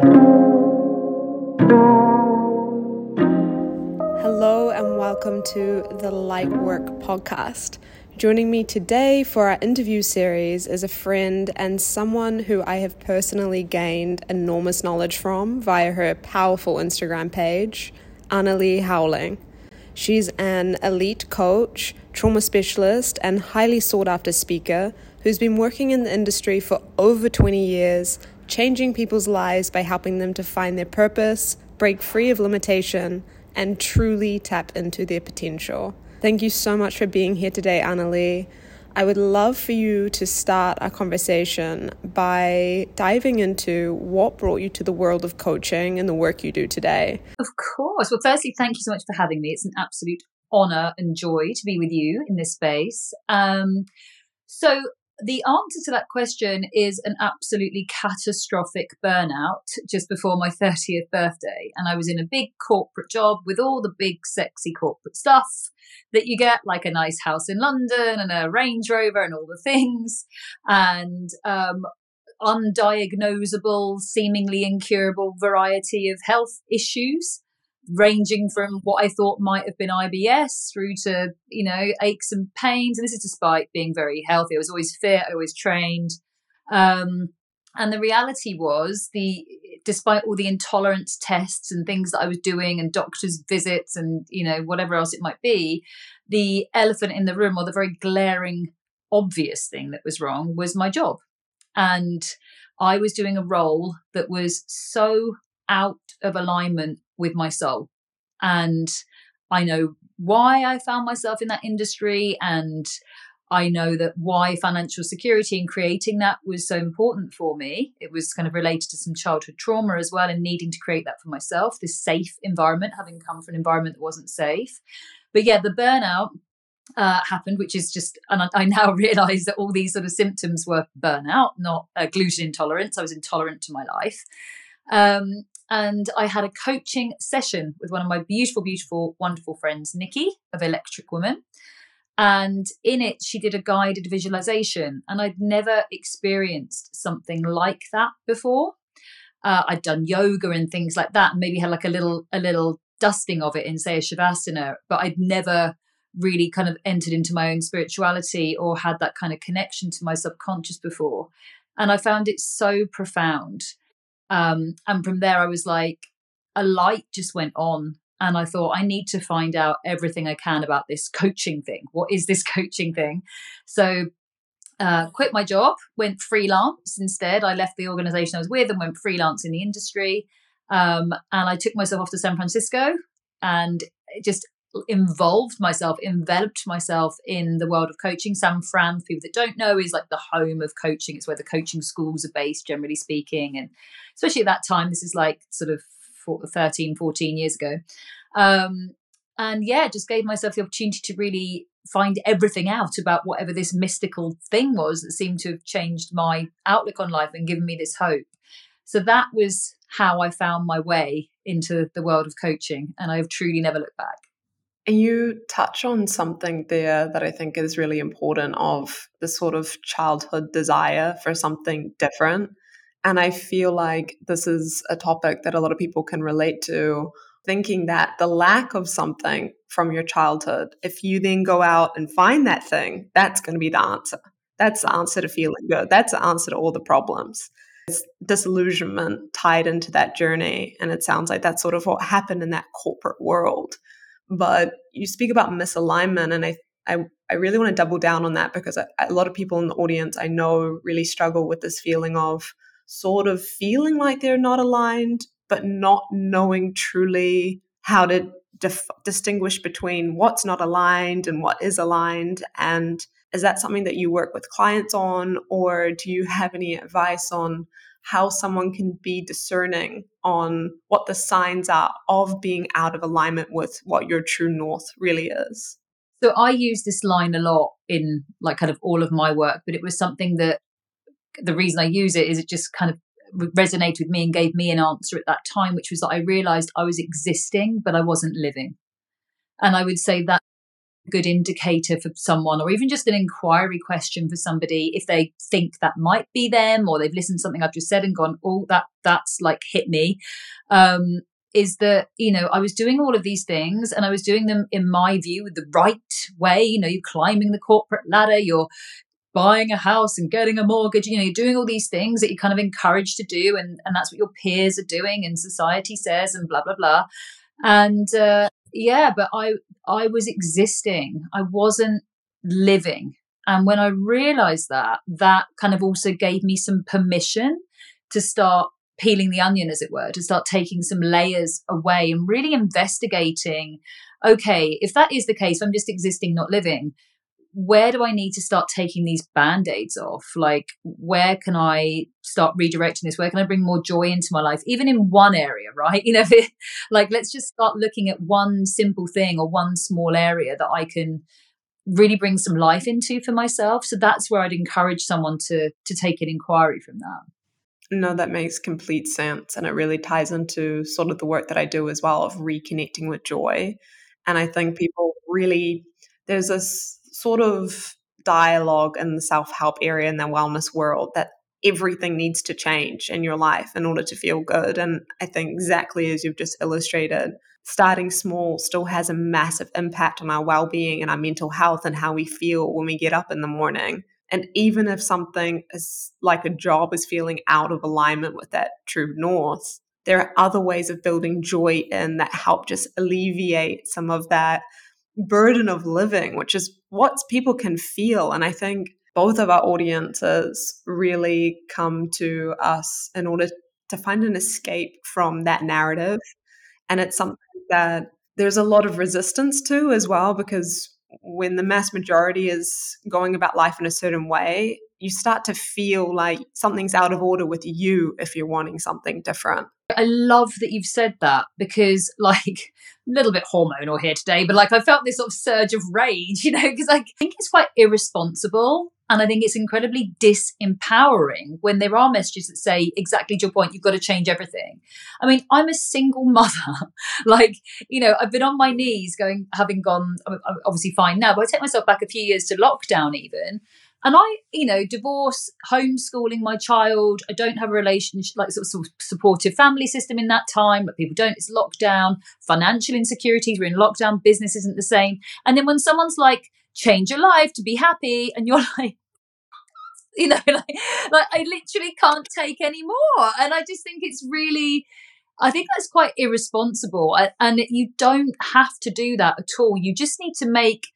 Hello, and welcome to the Light Work podcast. Joining me today for our interview series is a friend and someone who I have personally gained enormous knowledge from via her powerful Instagram page, Annalie Howling. She's an elite coach, trauma specialist, and highly sought after speaker who's been working in the industry for over 20 years, changing people's lives by helping them to find their purpose, break free of limitation, and truly tap into their potential. Thank you so much for being here today, Annalie. I would love for you to start our conversation by diving into what brought you to the world of coaching and the work you do today. Of course. Well, firstly, thank you so much for having me. It's an absolute honor and joy to be with you in this space. Um, so, the answer to that question is an absolutely catastrophic burnout just before my 30th birthday. And I was in a big corporate job with all the big, sexy corporate stuff that you get, like a nice house in London and a Range Rover and all the things, and um, undiagnosable, seemingly incurable variety of health issues ranging from what I thought might have been IBS through to, you know, aches and pains. And this is despite being very healthy. I was always fit, I always trained. Um, and the reality was the despite all the intolerance tests and things that I was doing and doctor's visits and, you know, whatever else it might be, the elephant in the room or the very glaring obvious thing that was wrong was my job. And I was doing a role that was so out of alignment with my soul. And I know why I found myself in that industry and I know that why financial security and creating that was so important for me. It was kind of related to some childhood trauma as well and needing to create that for myself, this safe environment, having come from an environment that wasn't safe. But yeah, the burnout uh, happened, which is just, and I, I, now realize that all these sort of symptoms were burnout, not uh, gluten intolerance. I was intolerant to my life. Um, and I had a coaching session with one of my beautiful, beautiful, wonderful friends, Nikki of Electric Woman. And in it, she did a guided visualization, and I'd never experienced something like that before. Uh, I'd done yoga and things like that, maybe had like a little a little dusting of it in say a shavasana, but I'd never really kind of entered into my own spirituality or had that kind of connection to my subconscious before. And I found it so profound. Um, and from there, I was like, a light just went on. And I thought, I need to find out everything I can about this coaching thing. What is this coaching thing? So, uh, quit my job, went freelance instead. I left the organization I was with and went freelance in the industry. Um, and I took myself off to San Francisco and just involved myself, enveloped myself in the world of coaching. San Fran, for people that don't know, is like the home of coaching. It's where the coaching schools are based, generally speaking. And especially at that time, this is like sort of 13, 14 years ago. Um, and yeah, just gave myself the opportunity to really find everything out about whatever this mystical thing was that seemed to have changed my outlook on life and given me this hope. So that was how I found my way into the world of coaching. And I've truly never looked back. You touch on something there that I think is really important of the sort of childhood desire for something different. And I feel like this is a topic that a lot of people can relate to, thinking that the lack of something from your childhood, if you then go out and find that thing, that's going to be the answer. That's the answer to feeling good. That's the answer to all the problems. It's disillusionment tied into that journey. And it sounds like that's sort of what happened in that corporate world but you speak about misalignment, and I, I, I really want to double down on that because a, lot of people in the audience I know really struggle with this feeling of sort of feeling like they're not aligned, but not knowing truly how to dif- distinguish between what's not aligned and what is aligned. And is that something that you work with clients on, or do you have any advice on how someone can be discerning on what the signs are of being out of alignment with what your true north really is. So I use this line a lot in like kind of all of my work, but it was something that the reason I use it is it just kind of resonated with me and gave me an answer at that time, which was that I realized I was existing, but I wasn't living. And I would say that good indicator for someone or even just an inquiry question for somebody if they think that might be them or they've listened to something I've just said and gone, oh, that that's like hit me. Um, is that, you know, I was doing all of these things and I was doing them in my view the right way. You know, you're climbing the corporate ladder, you're buying a house and getting a mortgage, you know, you're doing all these things that you're kind of encouraged to do and, and that's what your peers are doing and society says and blah, blah, blah. And uh, yeah, but I I was existing. I wasn't living. And when I realized that, that kind of also gave me some permission to start peeling the onion, as it were, to start taking some layers away and really investigating okay, if that is the case, I'm just existing, not living, where do I need to start taking these band aids off? Like, where can I start redirecting this? Where can I bring more joy into my life, even in one area, right? You know, it, like, let's just start looking at one simple thing or one small area that I can really bring some life into for myself. So that's where I'd encourage someone to to take an inquiry from that. No, that makes complete sense. And it really ties into sort of the work that I do as well of reconnecting with joy. And I think people really, there's this sort of dialogue in the self help area in the wellness world that everything needs to change in your life in order to feel good. And I think exactly as you've just illustrated, starting small still has a massive impact on our well being and our mental health and how we feel when we get up in the morning. And even if something is like a job is feeling out of alignment with that true north, there are other ways of building joy in that help just alleviate some of that burden of living, which is what people can feel. And I think both of our audiences really come to us in order to find an escape from that narrative. And it's something that there's a lot of resistance to as well, because when the mass majority is going about life in a certain way, you start to feel like something's out of order with you if you're wanting something different. I love that you've said that because, like, a little bit hormonal here today, but like, I felt this sort of surge of rage, you know, because I think it's quite irresponsible. And I think it's incredibly disempowering when there are messages that say exactly to your point, you've got to change everything. I mean, I'm a single mother. like, you know, I've been on my knees going, having gone, I'm obviously fine now, but I take myself back a few years to lockdown even. And I, you know, divorce, homeschooling my child. I don't have a relationship, like sort of supportive family system in that time, but people don't. It's lockdown, financial insecurities. We're in lockdown. Business isn't the same. And then when someone's like, change your life to be happy, and you're like, you know, like, like I literally can't take any more. And I just think it's really, I think that's quite irresponsible. And you don't have to do that at all. You just need to make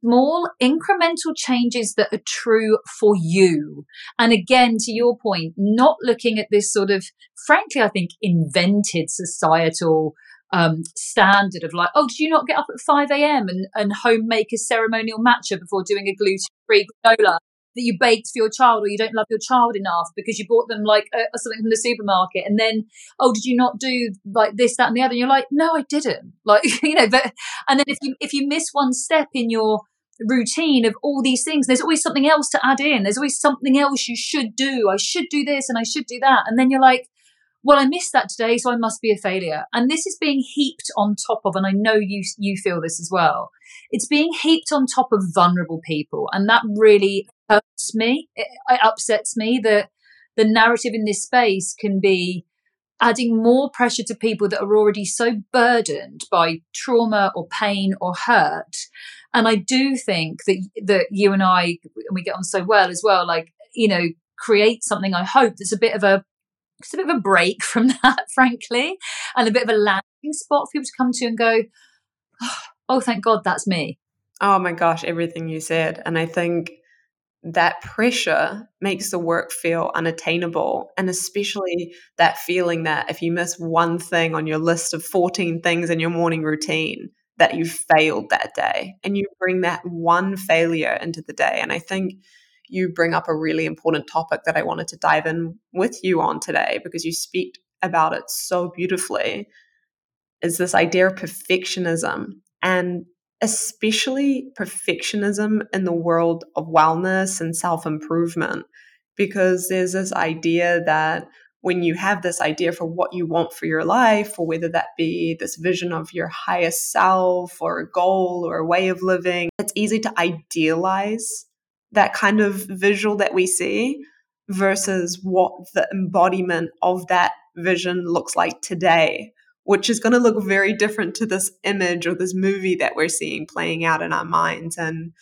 small incremental changes that are true for you. And again, to your point, not looking at this sort of, frankly, I think invented societal um, standard of like, oh, did you not get up at 5 a.m. and, and home make a ceremonial matcha before doing a gluten free granola? That you baked for your child or you don't love your child enough because you bought them like uh, something from the supermarket and then oh did you not do like this that and the other and you're like no i didn't like you know but and then if you if you miss one step in your routine of all these things. There's always something else to add in. There's always something else you should do. I should do this and I should do that. And then you're like, well, I missed that today, so I must be a failure. And this is being heaped on top of, and I know you you feel this as well. It's being heaped on top of vulnerable people, and that really hurts me. It, it upsets me that the narrative in this space can be adding more pressure to people that are already so burdened by trauma or pain or hurt and I do think that that you and I, and we get on so well as well. Like you know, create something. I hope that's a bit of a it's a bit of a break from that, frankly, and a bit of a landing spot for people to come to and go, oh, thank God, that's me. Oh my gosh, everything you said, and I think that pressure makes the work feel unattainable. And especially that feeling that if you miss one thing on your list of 14 things in your morning routine, that you failed that day and you bring that one failure into the day. And I think you bring up a really important topic that I wanted to dive in with you on today because you speak about it so beautifully is this idea of perfectionism and especially perfectionism in the world of wellness and self improvement because there's this idea that when you have this idea for what you want for your life, or whether that be this vision of your highest self or a goal or a way of living, it's easy to idealize that kind of visual that we see versus what the embodiment of that vision looks like today, which is going to look very different to this image or this movie that we're seeing playing out in our minds. And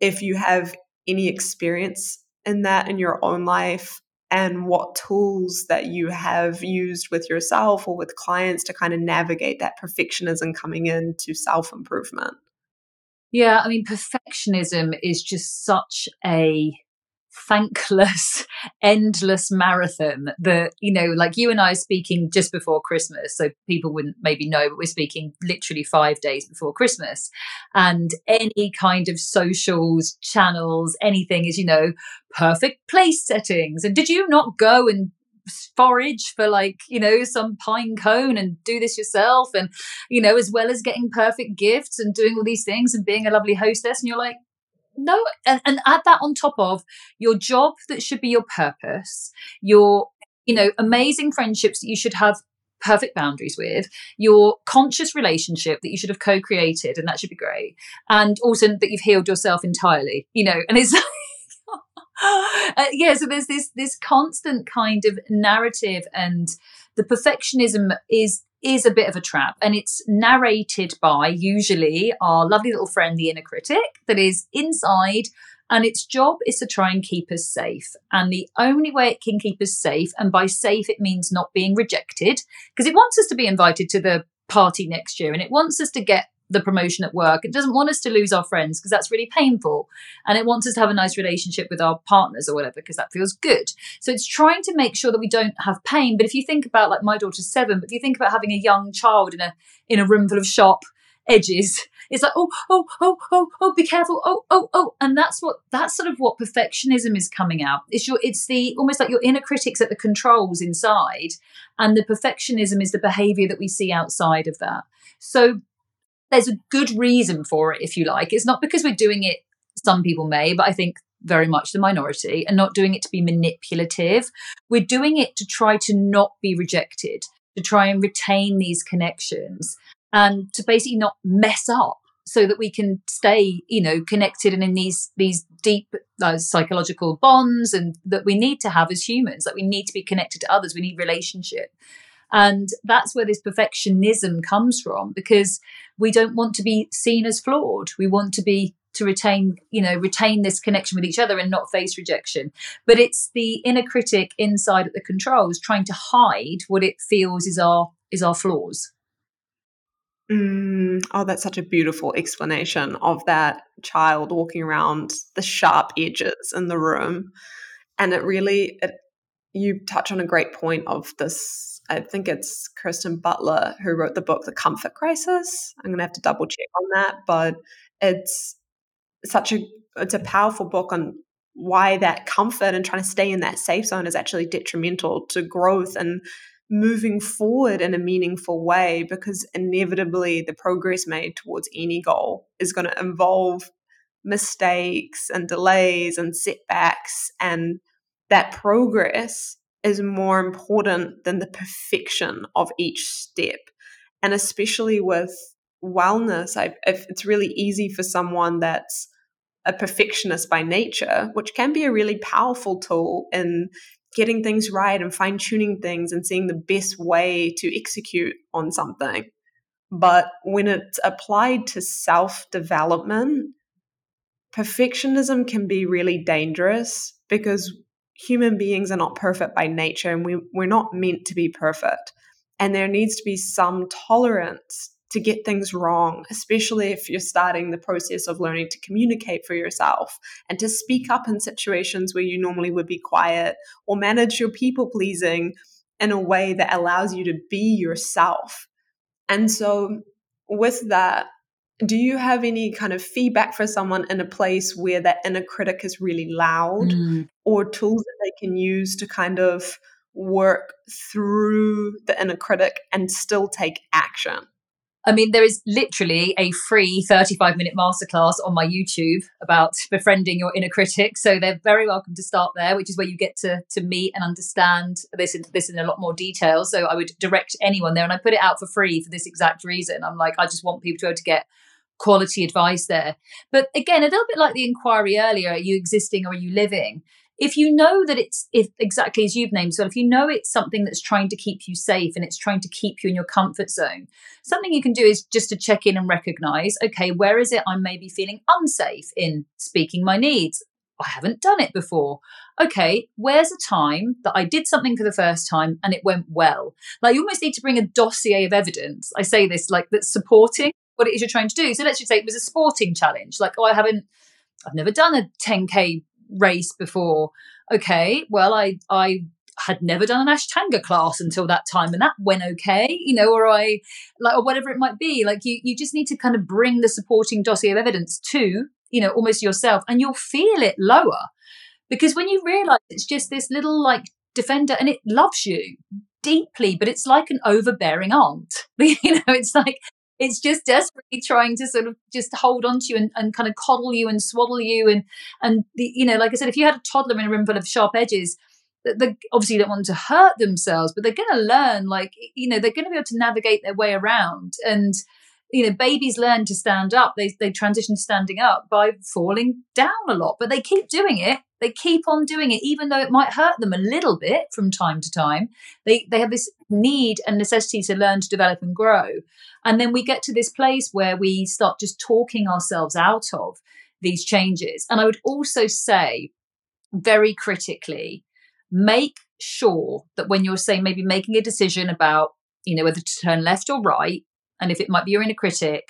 if you have any experience in that in your own life, and what tools that you have used with yourself or with clients to kind of navigate that perfectionism coming into self improvement. Yeah, I mean, perfectionism is just such a thankless, endless marathon that, you know, like you and I are speaking just before Christmas. So people wouldn't maybe know, but we're speaking literally five days before Christmas. And any kind of socials, channels, anything is, you know, perfect place settings. And did you not go and forage for like you know some pine cone and do this yourself and you know as well as getting perfect gifts and doing all these things and being a lovely hostess. And you're like no and, and add that on top of your job that should be your purpose your you know amazing friendships that you should have perfect boundaries with your conscious relationship that you should have co-created and that should be great and also that you've healed yourself entirely you know and it's uh, yeah so there's this this constant kind of narrative and the perfectionism is is a bit of a trap and it's narrated by usually our lovely little friend the inner critic that is inside and its job is to try and keep us safe. And the only way it can keep us safe and by safe it means not being rejected because it wants us to be invited to the party next year and it wants us to get the promotion at work. It doesn't want us to lose our friends because that's really painful. And it wants us to have a nice relationship with our partners or whatever because that feels good. So it's trying to make sure that we don't have pain. But if you think about like my daughter's seven, but if you think about having a young child in a in a room full of sharp edges, it's like, oh, oh, oh, oh, oh, be careful. Oh, oh, oh. And that's what that's sort of what perfectionism is coming out. It's your it's the almost like your inner critics at the controls inside. And the perfectionism is the behavior that we see outside of that. So there's a good reason for it, if you like. It's not because we're doing it, some people may, but I think very much the minority, and not doing it to be manipulative. We're doing it to try to not be rejected, to try and retain these connections, and to basically not mess up so that we can stay you know connected and in these these deep uh, psychological bonds and that we need to have as humans that we need to be connected to others we need relationship and that's where this perfectionism comes from because we don't want to be seen as flawed. We want to be to retain, you know, retain this connection with each other and not face rejection. But it's the inner critic inside at the controls trying to hide what it feels is our is our flaws. Mm, oh, that's such a beautiful explanation of that child walking around the sharp edges in the room. And it really, it, you touch on a great point of this I think it's Kirsten Butler who wrote the book The Comfort Crisis. I'm going to have to double check on that, but it's such a it's a powerful book on why that comfort and trying to stay in that safe zone is actually detrimental to growth and moving forward in a meaningful way because inevitably the progress made towards any goal is going to involve mistakes and delays and setbacks and that progress is more important than the perfection of each step. And especially with wellness, I, it's really easy for someone that's a perfectionist by nature, which can be a really powerful tool in getting things right and fine tuning things and seeing the best way to execute on something. But when it's applied to self development, perfectionism can be really dangerous because human beings are not perfect by nature and we, we're not meant to be perfect. And there needs to be some tolerance to get things wrong, especially if you're starting the process of learning to communicate for yourself and to speak up in situations where you normally would be quiet or manage your people pleasing in a way that allows you to be yourself. And so, with that, do you have any kind of feedback for someone in a place where that inner critic is really loud mm. Or tools that they can use to kind of work through the inner critic and still take action? I mean, there is literally a free 35 minute masterclass on my YouTube about befriending your inner critic. So they're very welcome to start there, which is where you get to, to meet and understand this, this in a lot more detail. So I would direct anyone there and I put it out for free for this exact reason. I'm like, I just want people to be able to get quality advice there. But again, a little bit like the inquiry earlier, are you existing or are you living? If you know that it's if exactly as you've named so if you know it's something that's trying to keep you safe and it's trying to keep you in your comfort zone something you can do is just to check in and recognize okay where is it i'm maybe feeling unsafe in speaking my needs? I haven't done it before. Okay where's a time that i did something for the first time and it went well? Like you almost need to bring a dossier of evidence. I say this like that's supporting what it is you're trying to do. So let's just say it was a sporting challenge like oh i haven't I've never done a 10k race before. Okay, well, I I had never done an Ashtanga class until that time, and that went okay, you know, or I like or whatever it might be. Like you, you just need to kind of bring the supporting dossier of evidence to, you know, almost yourself, and you'll feel it lower because when you realize it's just this little like defender and it loves you deeply, but it's like an overbearing aunt. you know, it's like it's just desperately trying to sort of just hold on to you and, and kind of coddle you and swaddle you and and the, you know like i said if you had a toddler in a room full of sharp edges they obviously don't want to hurt themselves but they're going to learn like you know they're going to be able to navigate their way around. And you know babies learn to stand up. They they transition to standing up by falling down a lot but they keep doing it. They keep on doing it even though it might hurt them a little bit from time to time. They they have this need and necessity to learn to develop and grow. And then we get to this place where we start just talking ourselves out of these changes. And i would also say very critically make sure that when you're saying maybe making a decision about you know whether to turn left or right and if it might be your inner critic,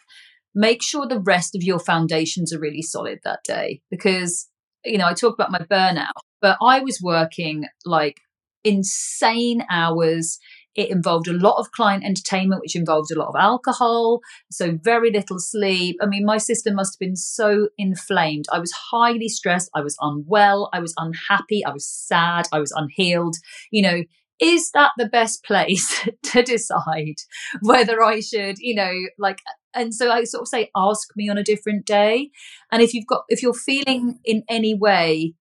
make sure the rest of your foundations are really solid that day. Because, you know, I talk about my burnout, but I was working like insane hours. It involved a lot of client entertainment, which involved a lot of alcohol, so very little sleep. I mean, my system must have been so inflamed. I was highly stressed. I was unwell. I was unhappy. I was sad. I was unhealed. You know, is that the best place to decide whether I should, you know, like, and so I sort of say, ask me on a different day. And if you've got, if you're feeling in any way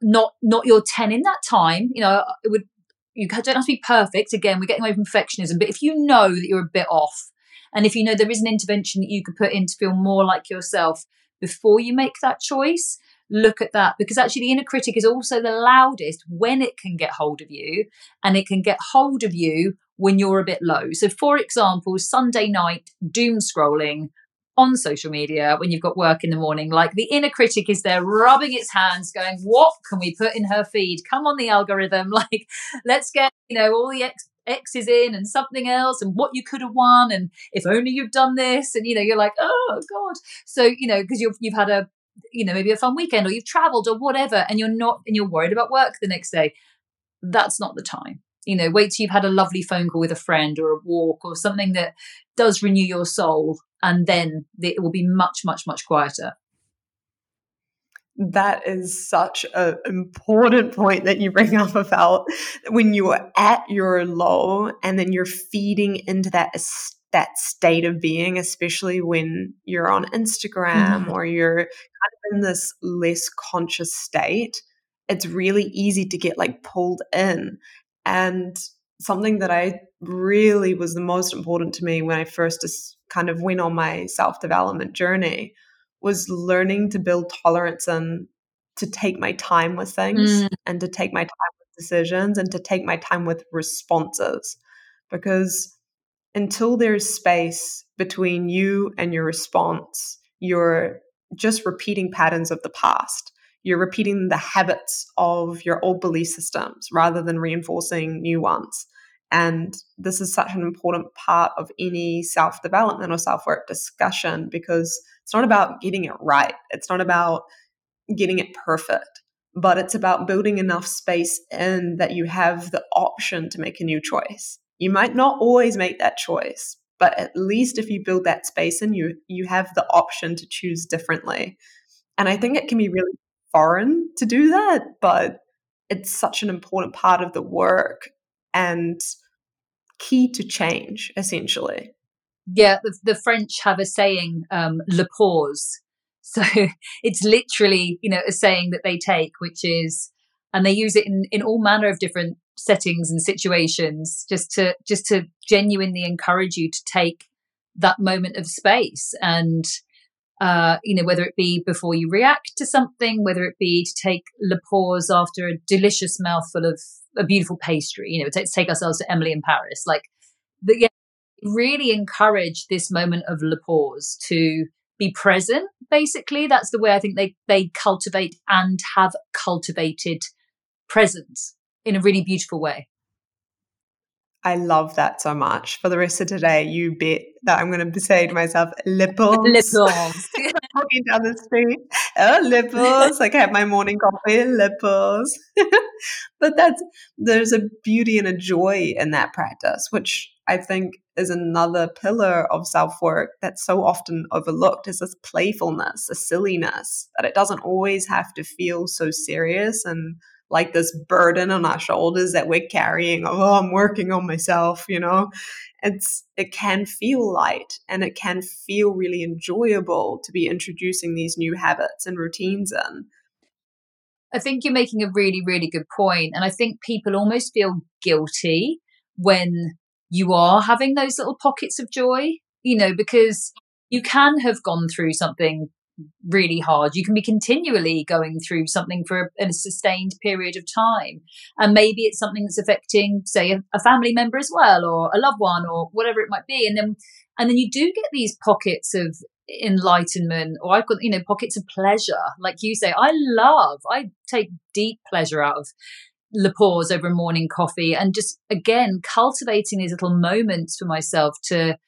not, not your 10 in that time, you know, it would, you don't have to be perfect. Again, we're getting away from perfectionism, but if you know that you're a bit off, and if you know there is an intervention that you could put in to feel more like yourself before you make that choice, look at that because actually the inner critic is also the loudest when it can get hold of you and it can get hold of you when you're a bit low. So, for example, Sunday night doom scrolling on social media when you've got work in the morning, like the inner critic is there rubbing its hands, going, What can we put in her feed? Come on, the algorithm. Like, let's get, you know, all the X, X's in and something else and what you could have won. And if only you'd done this. And, you know, you're like, Oh, God. So, you know, because you've, you've had a you know maybe a fun weekend or you've traveled or whatever and you're not and you're worried about work the next day that's not the time. You know wait till you've had a lovely phone call with a friend or a walk or something that does renew your soul and then it will be much much much quieter. That is such an important point that you bring up about when you're at your low and then you're feeding into that that state of being, especially when you're on Instagram mm-hmm. or you're kind of in this less conscious state, it's really easy to get like pulled in. And something that I really was the most important to me when I first just kind of went on my self development journey was learning to build tolerance and to take my time with things mm. and to take my time with decisions and to take my time with responses because until there's space between you and your response, you're just repeating patterns of the past. You're repeating the habits of your old belief systems rather than reinforcing new ones. And this is such an important part of any self development or self work discussion because it's not about getting it right. It's not about getting it perfect, but it's about building enough space in that you have the option to make a new choice. You might not always make that choice, but at least if you build that space and you you have the option to choose differently. And I think it can be really foreign to do that, but it's such an important part of the work and key to change essentially. Yeah, the, the French have a saying, um, le pause. So it's literally, you know, a saying that they take, which is, and they use it in, in all manner of different settings and situations just to just to genuinely encourage you to take that moment of space and uh, you know, whether it be before you react to something, whether it be to take the pause after a delicious mouthful of a beautiful pastry, you know, to take ourselves to Emily in Paris, like, the, yeah, really encourage this moment of le pause to be present. Basically, that's the way I think they they cultivate and have cultivated presence in a really beautiful way. I love that so much. For the rest of today, you bet that I'm going to say to myself, lipples. Lipples. Walking down the street, oh, lipples. like I have my morning coffee, lipples. but that's, there's a beauty and a joy in that practice, which I think is another pillar of self work that's so often overlooked is this playfulness, a silliness, that it doesn't always have to feel so serious and like this burden on our shoulders that we're carrying oh, I'm working on myself, you know. It's it can feel light and it can feel really enjoyable to be introducing these new habits and routines in. I think you're making a really, really good point. And I think people almost feel guilty when you are having those little pockets of joy, you know, because you can have gone through something really hard. You can be continually going through something for a, a, sustained period of time. And maybe it's something that's affecting, say, a, a, family member as well, or a loved one, or whatever it might be. And then, and then you do get these pockets of enlightenment, or I've got, you know, pockets of pleasure. Like you say, I love, I take deep pleasure out of the pause over a morning coffee and just again cultivating these little moments for myself to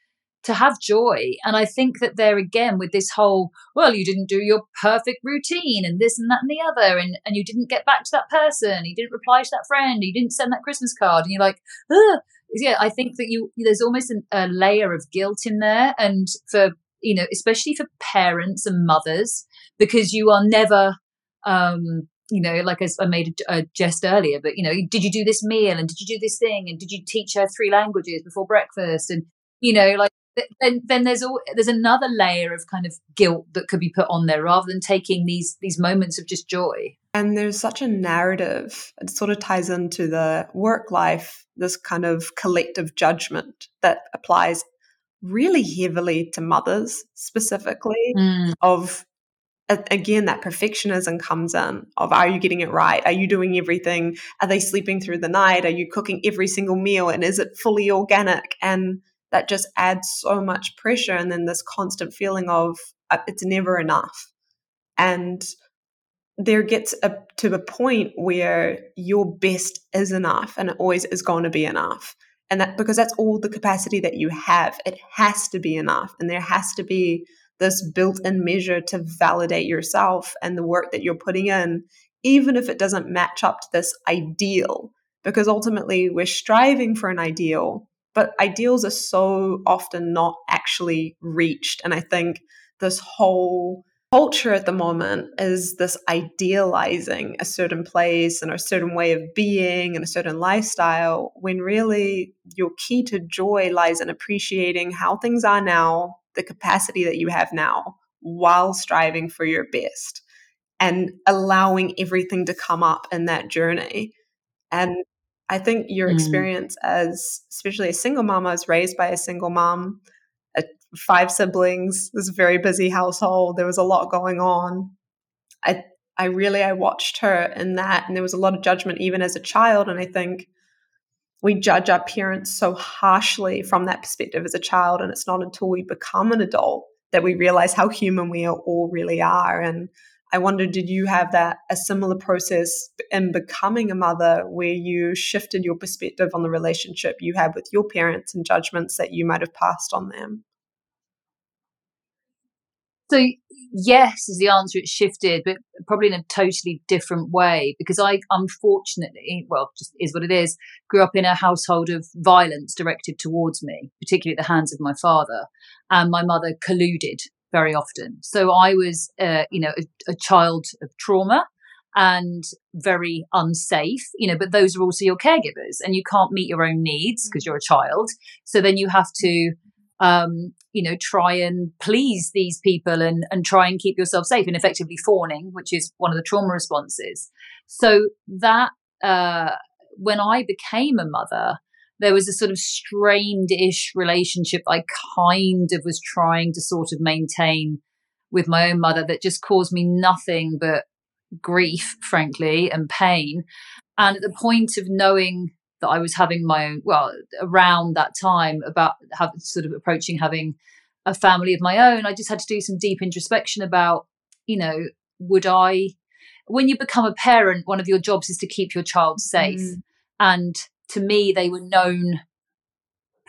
to have joy. And I think that there again with this whole, well, you didn't do your perfect routine and this and that and the other, and, and you didn't get back to that person, you didn't reply to that friend, you didn't send that Christmas card, and you're like, Ugh. yeah, I think that you there's almost an, a layer of guilt in there, and for you know, especially for parents and mothers, because you are never um you know, like I made a, a, jest earlier, but you know, did you do this meal and did you do this thing and did you teach her three languages before breakfast? And you know, like then then there's all there's another layer of kind of guilt that could be put on there rather than taking these these moments of just joy. And there's such a narrative it sort of ties into the work life this kind of collective judgment that applies really heavily to mothers specifically mm. of again that perfectionism comes in of are you getting it right? Are you doing everything? Are they sleeping through the night? Are you cooking every single meal? And is it fully organic? And that just adds so much pressure and then this constant feeling of uh, it's never enough. And there gets a, to a point where your best is enough and it always is going to be enough. And that because that's all the capacity that you have. It has to be enough and there has to be this built-in measure to validate yourself and the work that you're putting in even if it doesn't match up to this ideal. Because ultimately we're striving for an ideal but ideals are so often not actually reached. And I think this whole culture at the moment is this idealizing a certain place and a certain way of being and a certain lifestyle when really your key to joy lies in appreciating how things are now, the capacity that you have now, while striving for your best and allowing everything to come up in that journey. And I think your mm. experience as, especially a single mom, I was raised by a single mom, a, five siblings, this very busy household. There was a lot going on. I, I really, I watched her in that, and there was a lot of judgment even as a child. And I think we judge our parents so harshly from that perspective as a child, and it's not until we become an adult that we realize how human we all really are. And I wonder, did you have that a similar process in becoming a mother where you shifted your perspective on the relationship you had with your parents and judgments that you might have passed on them? So yes is the answer. It shifted, but probably in a totally different way because I unfortunately, well, just is what it is, grew up in a household of violence directed towards me, particularly at the hands of my father. And my mother colluded very often. So I was, uh, you know, a, a child of trauma and very unsafe, you know, but those are also your caregivers and you can't meet your own needs because you're a child. So then you have to um, you know, try and please these people and, and try and keep yourself safe and effectively fawning, which is one of the trauma responses. So that, uh, when I became a mother, there was a sort of strained ish relationship I kind of was trying to sort of maintain with my own mother that just caused me nothing but grief, frankly, and pain. And at the point of knowing that I was having my own, well, around that time about have, sort of approaching having a family of my own, I just had to do some deep introspection about, you know, would I, when you become a parent, one of your jobs is to keep your child safe. Mm. And to me, they were known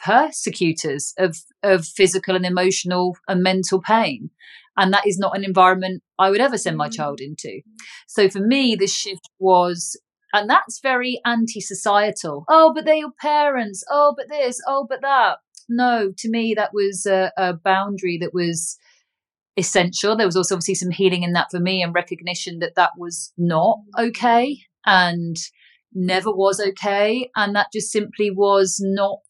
persecutors of, of physical and emotional and mental pain. And that is not an environment I would ever send my mm. child into. So for me, the shift was and that's very anti societal. Oh, but they're your parents. Oh, but this. Oh, but that. No, to me, that was a, a, boundary that was essential. There was also obviously some healing in that for me and recognition that that was not okay and never was okay. And that just simply was not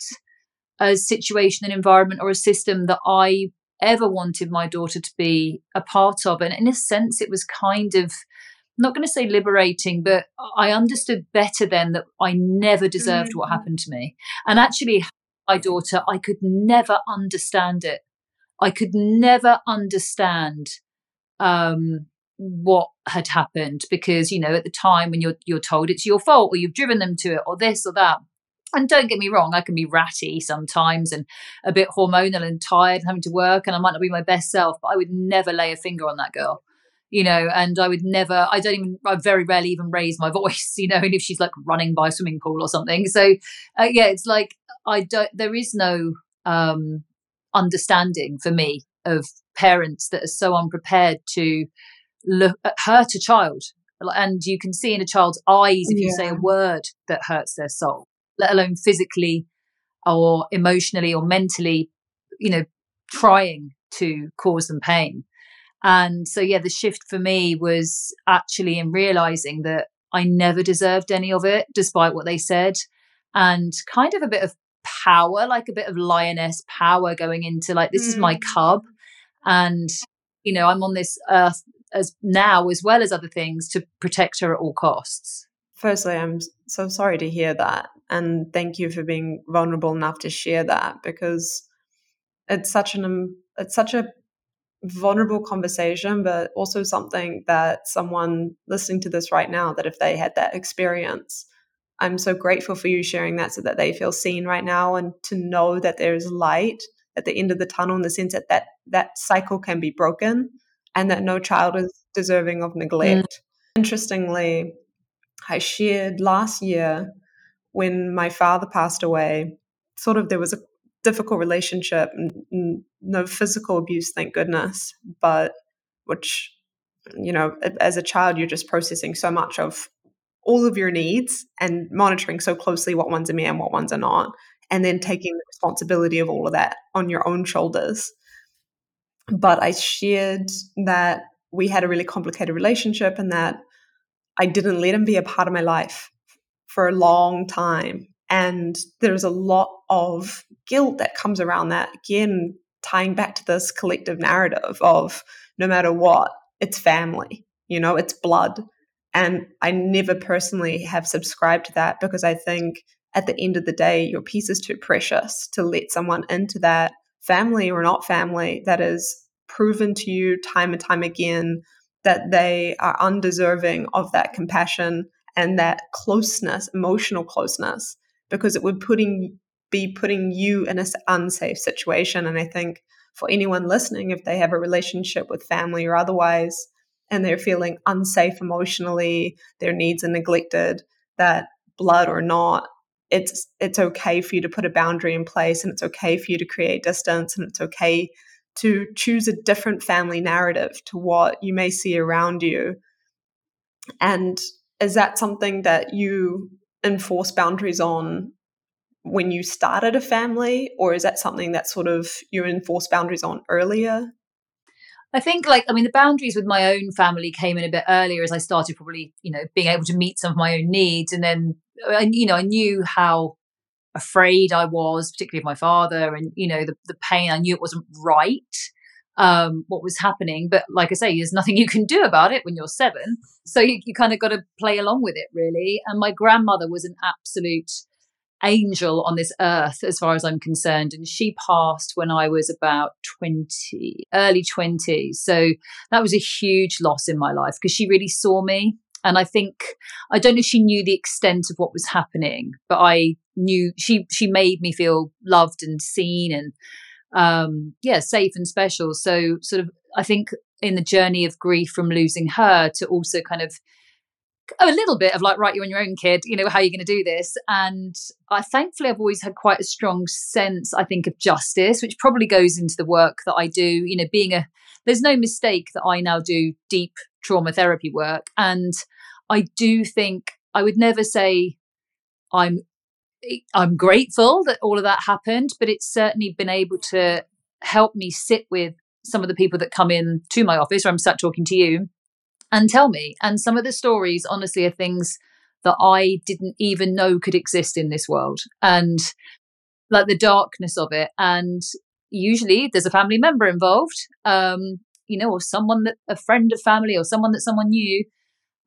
a situation, an environment, or a system that I ever wanted my daughter to be a part of. And in a sense, it was kind of I'm not going to say liberating, but I understood better then that I never deserved mm. what happened to me. And actually, my daughter, I could never understand it. I could never understand um, what had happened because you know at the time when you're you're told it's your fault or you've driven them to it or this or that. And don't get me wrong, I can be ratty sometimes and a bit hormonal and tired and having to work, and I might not be my best self, but I would never lay a finger on that girl you know, and I would never, I don't even, I very rarely even raise my voice, you know, and if she's like running by a swimming pool or something. So, uh, yeah, it's like, I don't, there is no um, understanding for me of parents that are so unprepared to look, hurt a child. And you can see in a child's eyes if yeah. you say a word that hurts their soul, let alone physically or emotionally or mentally, you know, trying to cause them pain. And so, yeah, the shift for me was actually in realizing that I never deserved any of it, despite what they said, and kind of a bit of power, like a bit of lioness power going into like, this mm. is my mm. cub. And, you know, I'm on this earth as now as well as other things to protect her at all costs. Firstly, I'm so sorry to hear that. And thank you for being vulnerable enough to share that because it's such an um, it's such a vulnerable conversation, but also something that someone listening to this right now, that if they had that experience, I'm so grateful for you sharing that so that they feel seen right now and to know that there's light at the end of the tunnel in the sense that that, that cycle can be broken and that no child is deserving of neglect. Mm. Interestingly, I shared last year when my father passed away, sort of there was a difficult relationship, no physical abuse, thank goodness, but which, you know, as a child, you're just processing so much of all of your needs and monitoring so closely what ones are me and what ones are not, and then taking the responsibility of all of that on your own shoulders. But I shared that we had a really complicated relationship and that I didn't let him be a part of my life for a long time and there's a lot of guilt that comes around that. Again, tying back to this collective narrative of no matter what, it's family, you know, it's blood. And I never personally have subscribed to that because I think at the end of the day, your peace is too precious to let someone into that family or not family that is proven to you time and time again that they are undeserving of that compassion and that closeness, emotional closeness because it would putting be putting you in an unsafe situation. And I think for anyone listening, if they have a relationship with family or otherwise, and they're feeling unsafe emotionally, their needs are neglected, that blood or not, it's it's okay for you to put a boundary in place and it's okay for you to create distance and it's okay to choose a different family narrative to what you may see around you. And is that something that you enforce boundaries on when you started a family, or is that something that sort of you enforce boundaries on earlier? I think, like, I mean, the boundaries with my own family came in a bit earlier as I started probably, you know, being able to meet some of my own needs. And then, uh, you know, I knew how afraid I was, particularly of my father, and you know the the pain. I knew it wasn't right um, what was happening. But like I say, there's nothing you can do about it when you're seven. So you, you kind of got to play along with it, really. And my grandmother was an absolute angel on this earth, as far as I'm concerned. And she passed when I was about 20, early 20s. So that was a huge loss in my life because she really saw me. And I think I don't know if she knew the extent of what was happening, but I knew she she made me feel loved and seen and um, yeah, safe and special. So, sort of, I think in the journey of grief from losing her to also kind of a little bit of like, right, you're on your own, kid. You know, how are you going to do this? And I thankfully, I've always had quite a strong sense, I think, of justice, which probably goes into the work that I do. You know, being a, there's no mistake that I now do deep trauma therapy work. And I do think I would never say I'm I'm grateful that all of that happened, but it's certainly been able to help me sit with some of the people that come in to my office or I'm sat talking to you and tell me. And some of the stories, honestly, are things that I didn't even know could exist in this world. And like the darkness of it. And usually there's a family member involved, um, you know, or someone that a friend of family or someone that someone knew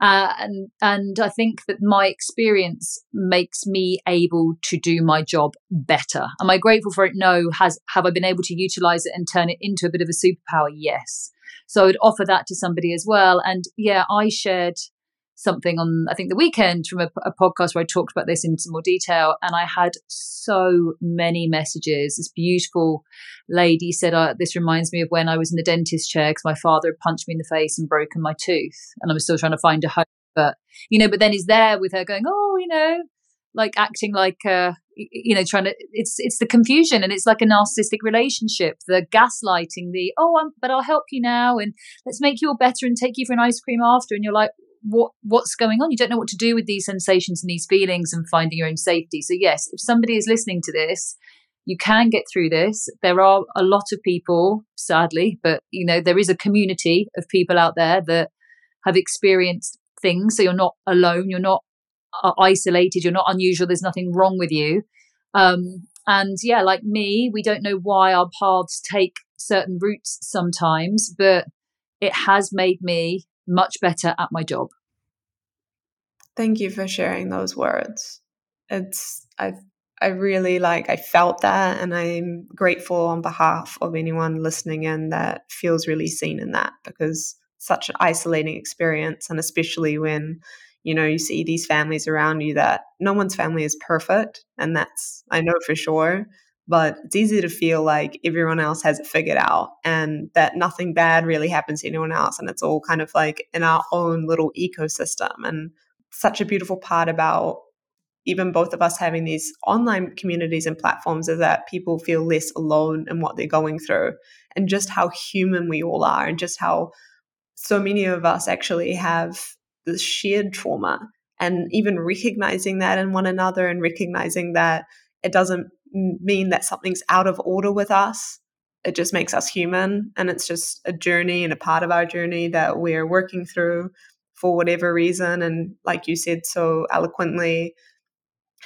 uh, and and I think that my experience makes me able to do my job better. Am I grateful for it? No. Has have I been able to utilize it and turn it into a bit of a superpower? Yes. So I would offer that to somebody as well. And yeah, I shared something on I think the weekend from a, a, podcast where I talked about this in some more detail, and I had so many messages. This beautiful lady said, uh, "This reminds me of when I was in the dentist chair because my father had punched me in the face and broken my tooth, and I'm still trying to find a home." But you know, but then he's there with her going, "Oh, you know." like acting like uh you know trying to it's it's the confusion and it's like a narcissistic relationship the gaslighting the oh I'm, but i'll help you now and let's make you all better and take you for an ice cream after and you're like what what's going on. You don't know what to do with these sensations and these feelings and finding your own safety. So yes if somebody is listening to this you can get through this. There are a lot of people sadly but you know there is a community of people out there that have experienced things. So you're not alone. You're not uh, isolated. You're not unusual. There's nothing wrong with you. Um, and yeah like me we don't know why our paths take certain routes sometimes but it has made me much better at my job. Thank you for sharing those words. It's I I really like I felt that and I'm grateful on behalf of anyone listening in that feels really seen in that because such an isolating experience and especially when you know you see these families around you that no one's family is perfect and that's I know for sure but it's easy to feel like everyone else has it figured out and that nothing bad really happens to anyone else and it's all kind of like in our own little ecosystem. And such a beautiful part about even both of us having these online communities and platforms is that people feel less alone in what they're going through and just how human we all are and just how so many of us actually have this shared trauma. And even recognizing that in one another and recognizing that it doesn't mean that something's out of order with us. It just makes us human. And it's just a journey and a part of our journey that we're working through for whatever reason. And like you said so eloquently,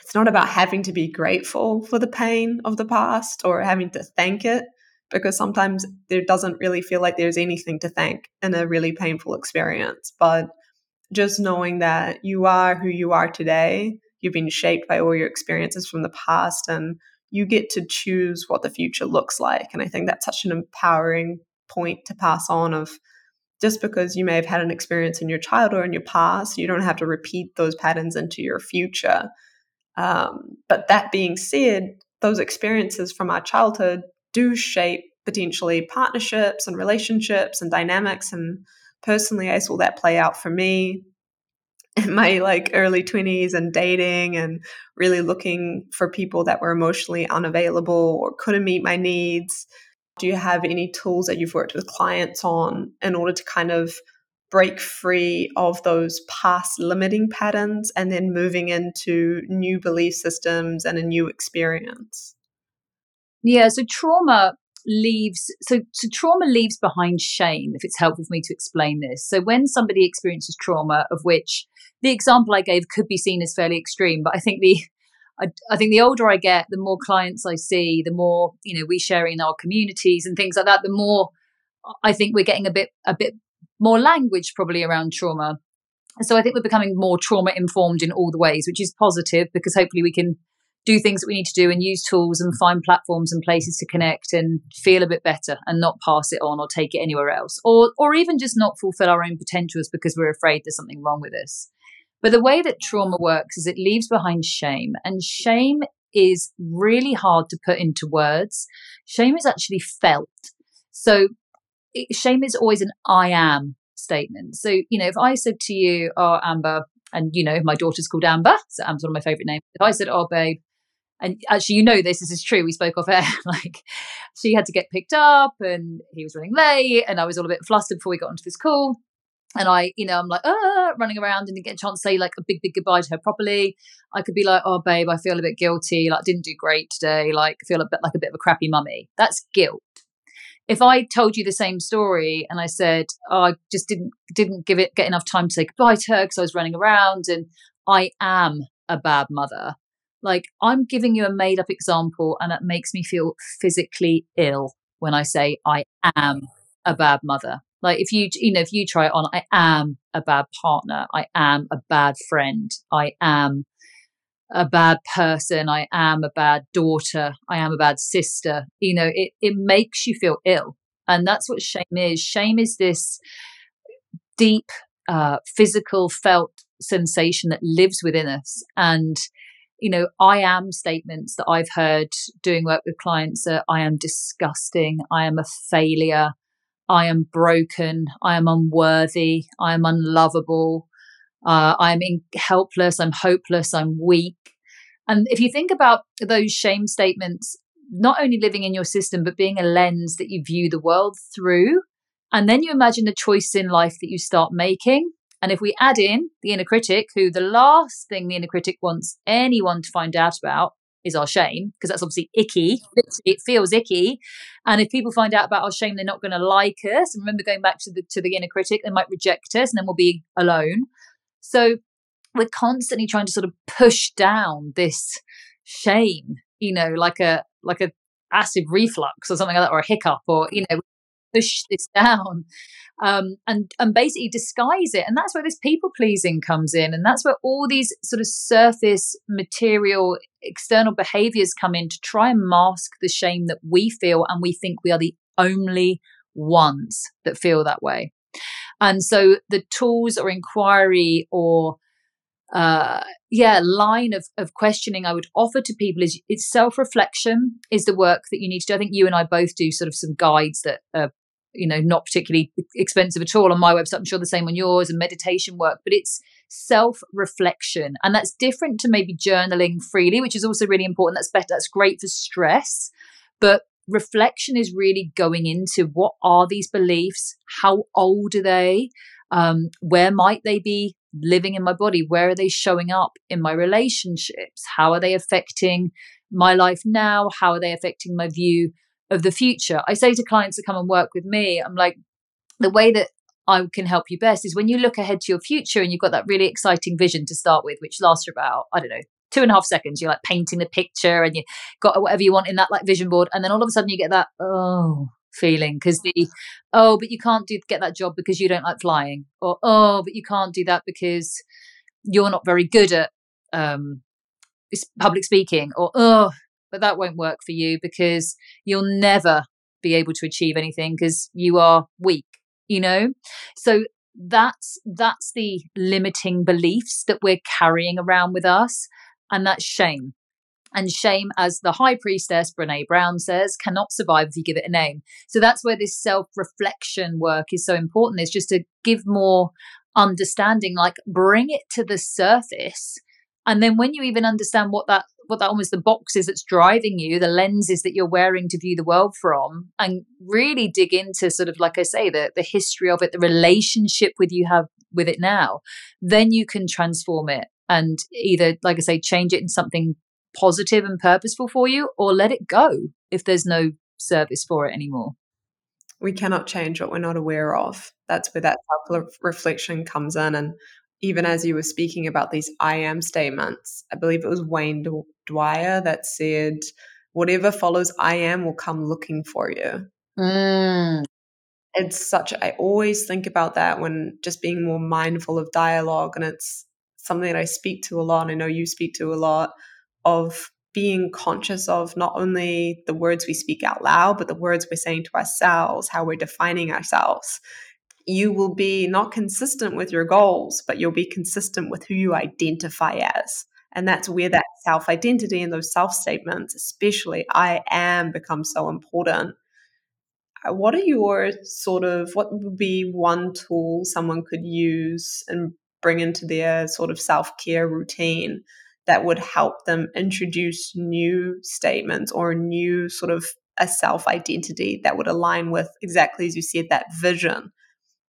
it's not about having to be grateful for the pain of the past or having to thank it, because sometimes there doesn't really feel like there's anything to thank in a really painful experience. But just knowing that you are who you are today, you've been shaped by all your experiences from the past, and you get to choose what the future looks like. And I think that's such an empowering point to pass on of just because you may have had an experience in your childhood or in your past, you don't have to repeat those patterns into your future. Um, but that being said, those experiences from our childhood do shape potentially partnerships and relationships and dynamics. And personally, I saw that play out for me my like early 20s and dating and really looking for people that were emotionally unavailable or couldn't meet my needs. Do you have any tools that you've worked with clients on in order to kind of break free of those past limiting patterns and then moving into new belief systems and a new experience? Yeah so trauma leaves so, so trauma leaves behind shame if it's helpful for me to explain this so when somebody experiences trauma of which the example i gave could be seen as fairly extreme but i think the I, I think the older I get, the more clients I see, the more you know we share in our communities and things like that. The more I think we're getting a bit a bit more language probably around trauma. So I think we're becoming more trauma informed in all the ways, which is positive because hopefully we can do things that we need to do and use tools and find platforms and places to connect and feel a bit better and not pass it on or take it anywhere else or or even just not fulfill our own potentials because we're afraid there's something wrong with us. But the way that trauma works is it leaves behind shame and shame is really hard to put into words. Shame is actually felt. So it, shame is always an I am statement. So, you know, if I said to you, Oh, Amber, and you know, my daughter's called Amber, so Amber's one of my favorite names. If I said, Oh, babe, and actually, you know, this, this is true. We spoke off air. like, she had to get picked up and he was running late, and I was all a bit flustered before we got onto this call. And I, you know, I'm like, ah, running around and didn't get a chance to say like a big, big goodbye to her properly. I could be like, oh, babe, I feel a bit guilty. Like, didn't do great today. Like, feel a bit like a bit of a crappy mummy. That's guilt if I told you the same story and I said, oh, I just didn't didn't give it get enough time to say goodbye to her because I was running around and I am a bad mother. Like I'm giving you a made up example and it makes me feel physically ill when I say I am a bad mother. Like if you you know if you try it on, I am a bad partner, I am a bad friend, I am a bad person, I am a bad daughter, I am a bad sister. You know, it, it makes you feel ill. And that's what shame is. Shame is this deep, uh, physical, felt sensation that lives within us. And, you know, I am statements that I've heard doing work with clients are I am disgusting, I am a failure, I am broken, I am unworthy, I am unlovable, uh, I'm in- helpless, I'm hopeless, I'm weak. And if you think about those shame statements, not only living in your system, but being a lens that you view the world through, and then you imagine the choice in life that you start making. And if we add in the inner critic, who the last thing the inner critic wants anyone to find out about is our shame, because that's obviously icky. It feels icky. And if people find out about our shame, they're not going to like us. And remember going back to the to the inner critic, they might reject us and then we'll be alone. So we're constantly trying to sort of push down this shame, you know, like a like a acid reflux or something like that, or a hiccup, or you know, push this down. Um, and and basically disguise it, and that's where this people pleasing comes in, and that's where all these sort of surface material external behaviors come in to try and mask the shame that we feel, and we think we are the only ones that feel that way. And so the tools or inquiry or uh, yeah, line of, of questioning I would offer to people is it's self reflection is the work that you need to do. I think you and I both do sort of some guides that are, you know, not particularly expensive at all on my website. I'm sure the same on yours and meditation work, but it's self reflection. And that's different to maybe journaling freely, which is also really important. That's better. That's great for stress. But reflection is really going into what are these beliefs? How old are they? Um, where might they be living in my body? Where are they showing up in my relationships? How are they affecting my life now? How are they affecting my view of the future? I say to clients that come and work with me, I'm like, the way that I can help you best is when you look ahead to your future and you've got that really exciting vision to start with, which lasts for about, I don't know, two and a half seconds. You're like painting the picture and you got whatever you want in that like vision board. And then all of a sudden you get that, oh, feeling because the oh but you can't do get that job because you don't like flying or oh but you can't do that because you're not very good at um public speaking or oh but that won't work for you because you'll never be able to achieve anything because you are weak you know so that's that's the limiting beliefs that we're carrying around with us and that's shame and shame, as the high priestess Brene Brown says, cannot survive if you give it a name. So that's where this self reflection work is so important, is just to give more understanding, like bring it to the surface. And then when you even understand what that what that almost the box is that's driving you, the lenses that you're wearing to view the world from, and really dig into sort of like I say, the the history of it, the relationship with you have with it now, then you can transform it and either, like I say, change it in something positive and purposeful for you or let it go if there's no service for it anymore. We cannot change what we're not aware of. That's where that self reflection comes in. And even as you were speaking about these I am statements, I believe it was Wayne Dyer that said, whatever follows I am will come looking for you. Mm. It's such, I always think about that when just being more mindful of dialogue. And it's something that I speak to a lot. I know you speak to a lot of being conscious of not only the words we speak out loud, but the words we're saying to ourselves, how we're defining ourselves. You will be not consistent with your goals, but you'll be consistent with who you identify as. And that's where that self identity and those self statements, especially I am, become so important. Uh, what are your sort of, what would be one tool someone could use and bring into their sort of self care routine that would help them introduce new statements or a new sort of a self identity that would align with exactly as you said that vision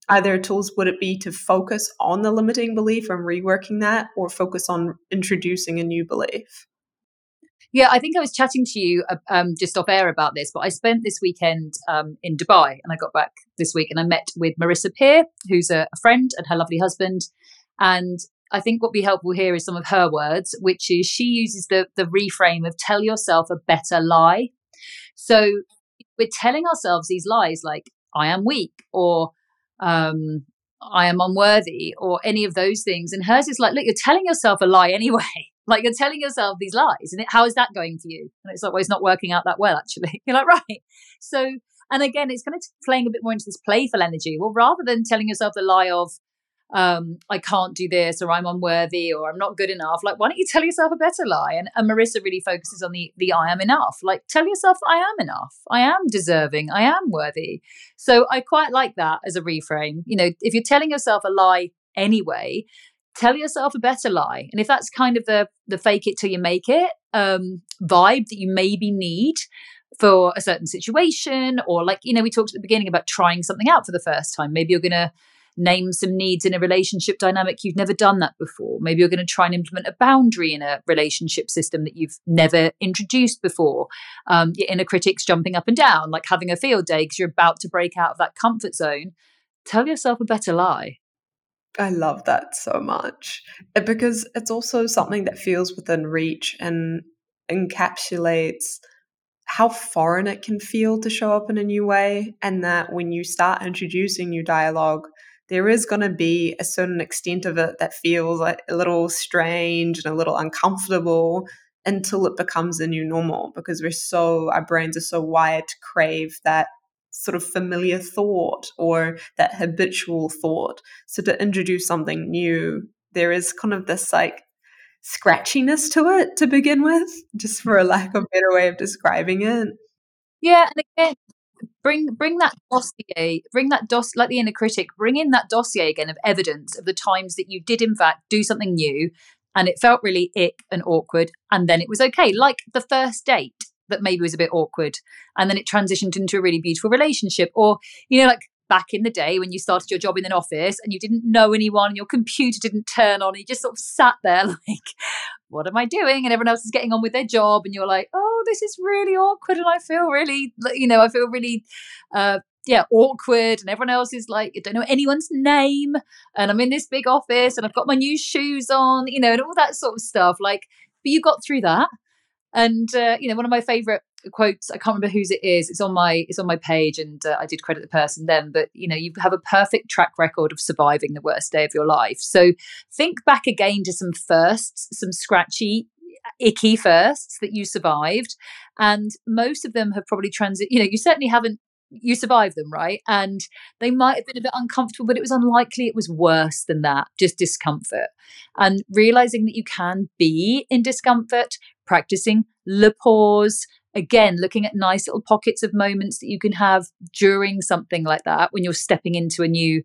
are there tools would it be to focus on the limiting belief and reworking that or focus on introducing a new belief yeah, I think I was chatting to you uh, um, just off air about this, but I spent this weekend um, in Dubai and I got back this week and I met with Marissa Peer, who's a, a friend and her lovely husband. And I think what would be helpful here is some of her words, which is she uses the the reframe of tell yourself a better lie. So we're telling ourselves these lies like I am weak or um, I am unworthy or any of those things. And hers is like, look, you're telling yourself a lie anyway. like you're telling yourself these lies. And it, how is that going for you? And it's like, well, it's not working out that well, actually. you're like, right. So, and again, it's kind of playing a bit more into this playful energy. Well, rather than telling yourself the lie of, um, I can't do this or I'm unworthy or I'm not good enough. Like, why don't you tell yourself a better lie? And, and Marissa really focuses on the the I am enough. Like, tell yourself I am enough. I am deserving. I am worthy. So I quite like that as a reframe. You know, if you're telling yourself a lie anyway, tell yourself a better lie. And if that's kind of the the fake it till you make it um, vibe that you maybe need for a certain situation, or like you know, we talked at the beginning about trying something out for the first time. Maybe you're gonna name some needs in a relationship dynamic you've never done that before. Maybe you're going to try and implement a boundary in a relationship system that you've never introduced before. Um, your inner critics jumping up and down like having a field day because you're about to break out of that comfort zone. Tell yourself a better lie. I love that so much uh, because it's also something that feels within reach and encapsulates how foreign it can feel to show up in a new way. And that when you start introducing new dialogue, there is going to be a certain extent of it that feels like a little strange and a little uncomfortable until it becomes a new normal because we're so our brains are so wired to crave that sort of familiar thought or that habitual thought. So to introduce something new there is kind of this like scratchiness to it to begin with just for a lack of a better way of describing it. Yeah and again bring bring that dossier bring that dos like the inner critic bring in that dossier again of evidence of the times that you did in fact do something new and it felt really ick and awkward and then it was okay like the first date that maybe was a bit awkward and then it transitioned into a really beautiful relationship or you know like back in the day when you started your job in an office and you didn't know anyone and your computer didn't turn on and you just sort of sat there like what am i doing and everyone else is getting on with their job and you're like oh this is really awkward and I feel really, you know, I feel really, uh, yeah, awkward. And everyone else is like, I don't know anyone's name. And I'm in this big office and I've got my new shoes on, you know, and all that sort of stuff. Like, but you got through that. And, uh, you know, one of my favorite quotes, I can't remember whose it is. It's on my, it's on my page and uh, I did credit the person then, but you know, you have a perfect track record of surviving the worst day of your life. So think back again to some firsts, some scratchy icky firsts that you survived and most of them have probably transit you know you certainly haven't you survive them right? And they might have been a bit uncomfortable but it was unlikely it was worse than that just discomfort. And realizing that you can be in discomfort practicing le pause again looking at nice little pockets of moments that you can have during something like that when you're stepping into a new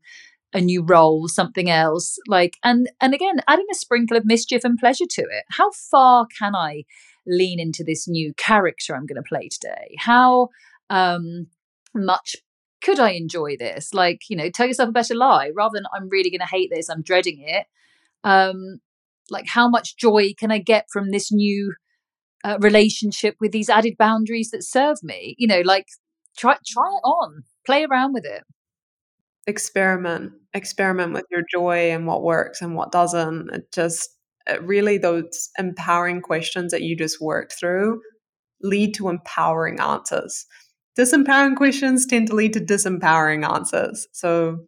a new role something else like and and again adding a sprinkle of mischief and pleasure to it. How far can i lean into this new character i'm going to play today? How um much could i enjoy this? Like you know tell yourself a better lie rather than i'm really going to hate this i'm dreading it. Um like how much joy can i get from this new uh, relationship with these added boundaries that serve me? You know like try try it on. Play around with it. Experiment, experiment with your joy and what works and what doesn't. It just it really those empowering questions that you just worked through lead to empowering answers. Disempowering questions tend to lead to disempowering answers. So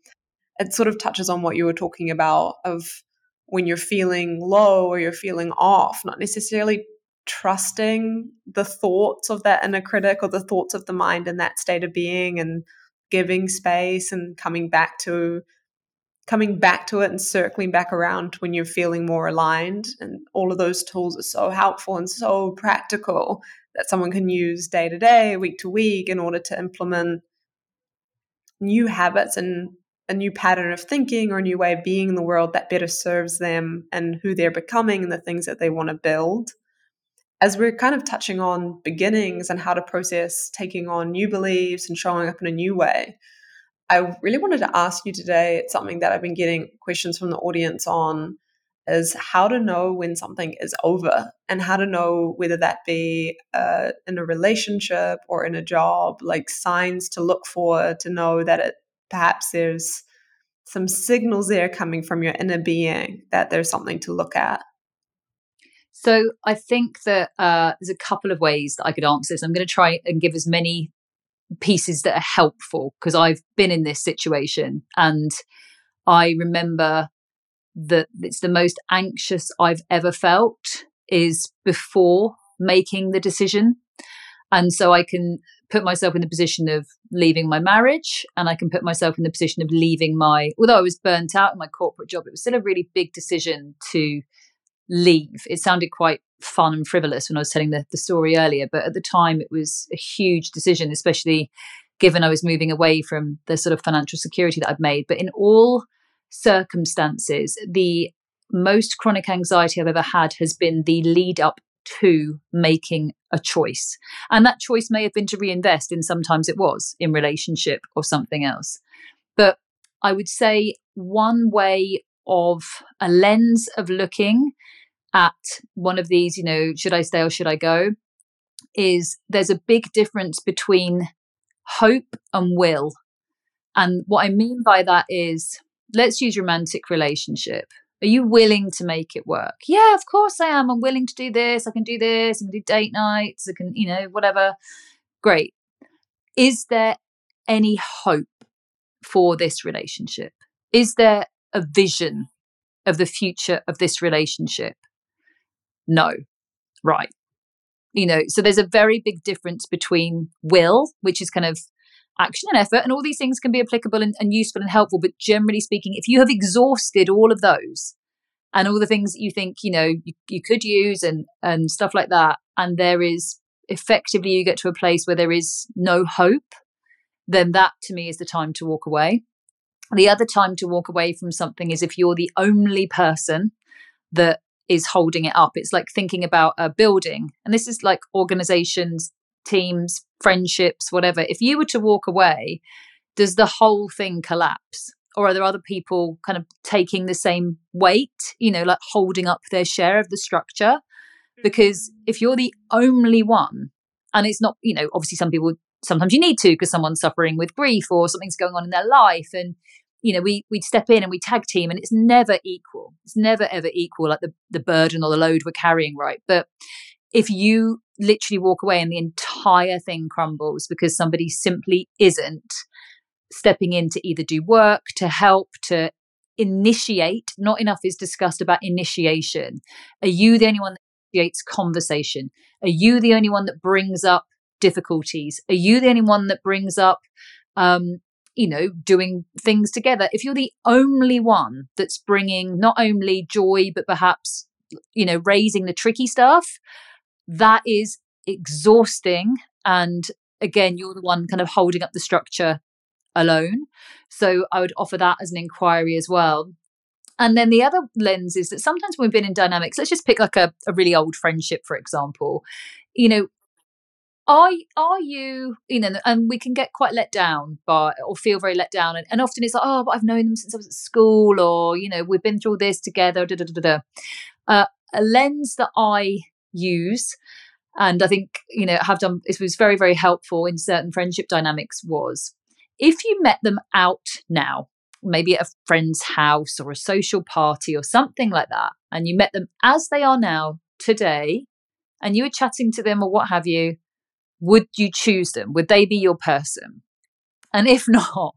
it sort of touches on what you were talking about of when you're feeling low or you're feeling off, not necessarily trusting the thoughts of that inner critic or the thoughts of the mind in that state of being and giving space and coming back to coming back to it and circling back around when you're feeling more aligned and all of those tools are so helpful and so practical that someone can use day to day week to week in order to implement new habits and a new pattern of thinking or a new way of being in the world that better serves them and who they're becoming and the things that they want to build. As we're kind of touching on beginnings and how to process taking on new beliefs and showing up in a new way, I really wanted to ask you today. It's something that I've been getting questions from the audience on is how to know when something is over and how to know whether that be uh, in a relationship or in a job, like signs to look for to know that it perhaps there's some signals there coming from your inner being that there's something to look at? So I think that uh, there's a couple of ways that I could answer this. I'm going to try and give as many pieces that are helpful because I've been in this situation and I remember that it's the most anxious I've ever felt is before making the decision. And so I can put myself in the position of leaving my marriage and I can put myself in the position of leaving my, although I was burnt out in my corporate job, it was still a really big decision to leave. It sounded quite fun and frivolous when I was telling the, the story earlier, but at the time it was a huge decision, especially given I was moving away from the sort of financial security that I'd made. But in all circumstances, the most chronic anxiety I've ever had has been the lead up to making a choice. And that choice may have been to reinvest, and sometimes it was in relationship or something else. But I would say one way of a lens of looking at one of these, you know, should I stay or should I go, is there's a big difference between hope and will. And what I mean by that is let's use romantic relationship. Are you willing to make it work? Yeah, of course I am. I'm willing to do this. I can do this. I can do date nights. I can, you know, whatever. Great. Is there any hope for this relationship? Is there a vision of the future of this relationship? No. Right. You know, so there's a very big difference between will, which is kind of action and effort, and all these things can be applicable and, and useful and helpful. But generally speaking, if you have exhausted all of those and all the things that you think you know you, you could use and and stuff like that, and there is effectively you get to a place where there is no hope, then that to me is the time to walk away. The other time to walk away from something is if you're the only person that is holding it up. It's like thinking about a building, and this is like organizations, teams, friendships, whatever, if you were to walk away, does the whole thing collapse? Or are there other people kind of taking the same weight, you know, like holding up their share of the structure? Because mm-hmm. if you're the only one, and it's not, you know, obviously some people, sometimes you need to because someone's suffering with grief or something's going on in their life. And, you know, we, we'd step in and we tag team and it's never equal. It's never, ever equal, like the, the burden or the load we're carrying, right? But if you literally walk away and the entire thing crumbles because somebody simply isn't stepping in to either do work, to help, to initiate. Not enough is discussed about initiation. Are you the only one that initiates conversation? Are you the only one that brings up difficulties? Are you the only one that brings up, um, you know, doing things together? If you're the only one that's bringing not only joy, but perhaps, you know, raising the tricky stuff, that is exhausting. And again, you're the one kind of holding up the structure alone. So I would offer that as an inquiry as well. And then the other lens is that sometimes when we've been in dynamics, let's just pick like a, a really old friendship, for example. You know, are are you you know and we can get quite let down by or feel very let down and, and often it's like oh but i've known them since i was at school or you know we've been through this together da, da, da, da. Uh, a lens that i use and i think you know have done it was very very helpful in certain friendship dynamics was if you met them out now, maybe at a friend's house or a social party or something like that, and you met them as they are now today, and you were chatting to them or what have you, would you choose them? Would they be your person? And if not,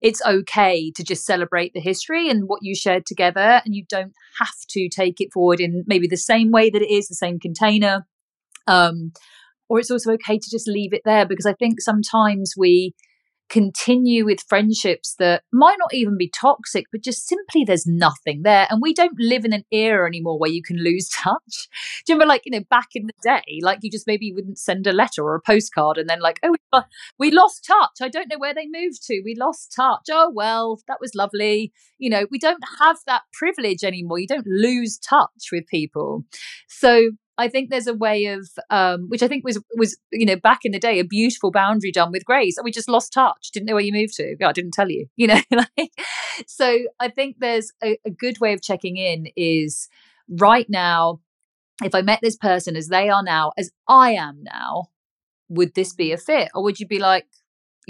it's okay to just celebrate the history and what you shared together, and you don't have to take it forward in maybe the same way that it is, the same container. Um, or it's also okay to just leave it there because I think sometimes we continue with friendships that might not even be toxic, but just simply there's nothing there. And we don't live in an era anymore where you can lose touch. Do you remember, like, you know, back in the day, like you just maybe wouldn't send a letter or a postcard and then, like, oh, we lost touch. I don't know where they moved to. We lost touch. Oh, well, that was lovely. You know, we don't have that privilege anymore. You don't lose touch with people. So I think there's a way of, um, which I think was was you know back in the day a beautiful boundary done with Grace. And we just lost touch. Didn't know where you moved to. I didn't tell you. You know, like so. I think there's a, a good way of checking in is right now. If I met this person as they are now, as I am now, would this be a fit, or would you be like,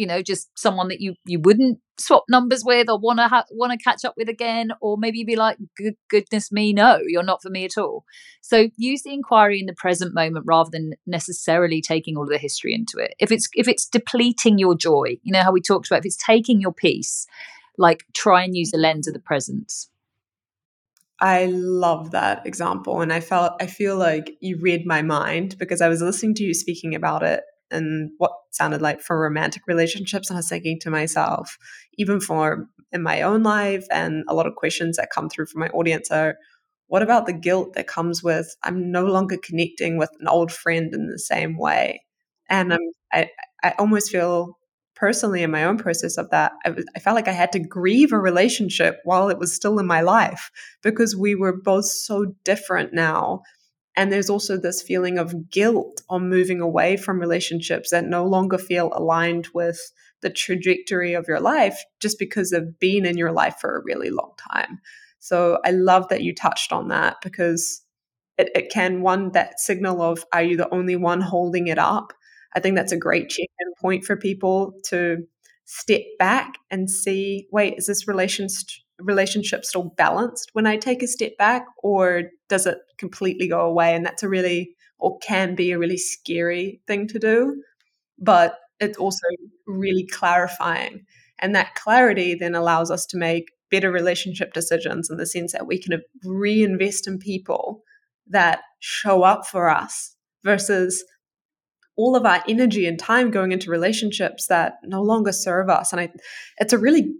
you know just someone that you you wouldn't swap numbers with or want to ha- want to catch up with again or maybe you'd be like Good, goodness me no you're not for me at all so use the inquiry in the present moment rather than necessarily taking all of the history into it if it's if it's depleting your joy you know how we talked about if it's taking your peace like try and use the lens of the presence I love that example. And I felt, I feel like you read my mind because I was listening to you speaking about it and what sounded like for romantic relationships. And I was thinking to myself, even for in my own life, and a lot of questions that come through from my audience are, what about the guilt that comes with I'm no longer connecting with an old friend in the same way? And I'm, I, I almost feel personally in my own process of that, I, was, I felt like I had to grieve a relationship while it was still in my life because we were both so different now and there's also this feeling of guilt on moving away from relationships that no longer feel aligned with the trajectory of your life just because they've been in your life for a really long time. So I love that you touched on that because it, it can, one, that signal of are you the only one holding it up? I think that's a great check in point for people to step back and see wait, is this relationship relationship still balanced when I take a step back, or does it completely go away? And that's a really, or can be a really scary thing to do. But it's also really clarifying. And that clarity then allows us to make better relationship decisions in the sense that we can reinvest in people that show up for us versus all of our energy and time going into relationships that no longer serve us. And I, it's a really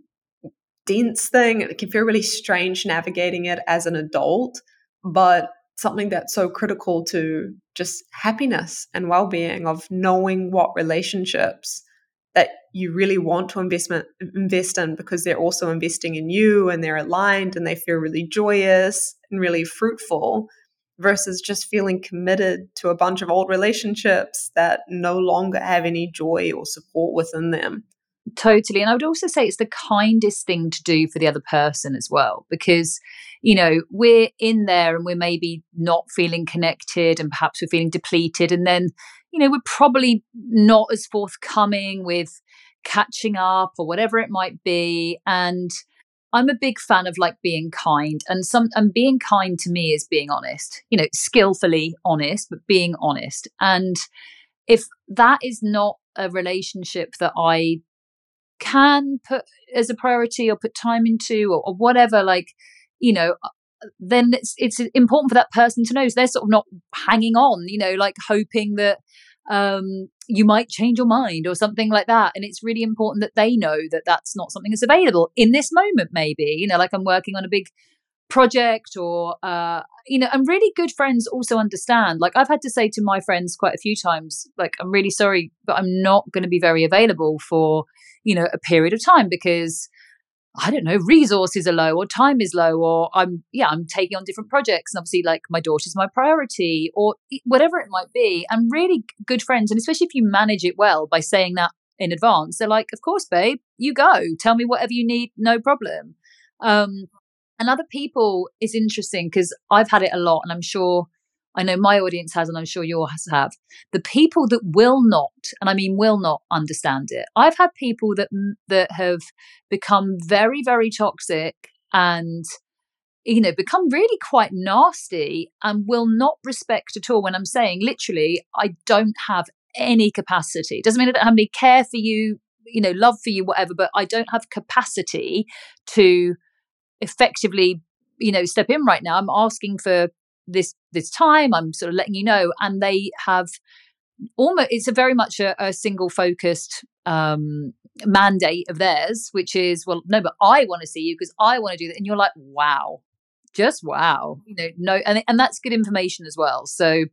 dense thing. It can feel really strange navigating it as an adult, but something that's so critical to just happiness and well-being of knowing what relationships that you really want to investment invest in because they're also investing in you and they're aligned and they feel really joyous and really fruitful versus just feeling committed to a bunch of old relationships that no longer have any joy or support within them. Totally. And I would also say it's the kindest thing to do for the other person as well, because, you know, we're in there and we're maybe not feeling connected and perhaps we're feeling depleted. And then, you know, we're probably not as forthcoming with catching up or whatever it might be. And I'm a big fan of like being kind and some and being kind to me is being honest, you know, skillfully honest, but being honest. And if that is not a relationship that I can put as a priority or put time into or, or whatever, like, you know, uh, then it's it's important for that person to know so they're sort of not hanging on, you know, like hoping that um, you might change your mind or something like that. And it's really important that they know that that's not something that's available in this moment, maybe, you know, like I'm working on a big project or, uh, you know, and really good friends also understand. Like I've had to say to my friends quite a few times, like, I'm really sorry, but I'm not going to be very available for, you know, a period of time because I don't know, resources are low or time is low or I'm yeah, I'm taking on different projects and obviously like my daughter's my priority or whatever it might be. And really good friends and especially if you manage it well by saying that in advance, they're like, "Of course, babe, you go. Tell me whatever you need, no problem." Um and other people is interesting because I've had it a lot and I'm sure I know my audience has, and I'm sure yours have. The people that will not, and I mean will not understand it. I've had people that that have become very, very toxic and you know become really quite nasty and will not respect at all when i'm saying literally i don't have any capacity doesn't mean i don't have any care for you you know love for you whatever but i don't have capacity to effectively you know step in right now. I'm asking for this this time. I'm sort of letting you know. And they have almost it's a very much a, a single focused um mandate of theirs which is well no but i want to see you because i want to do that. And you're like wow. Just wow. You know no and, and that's good information as well. So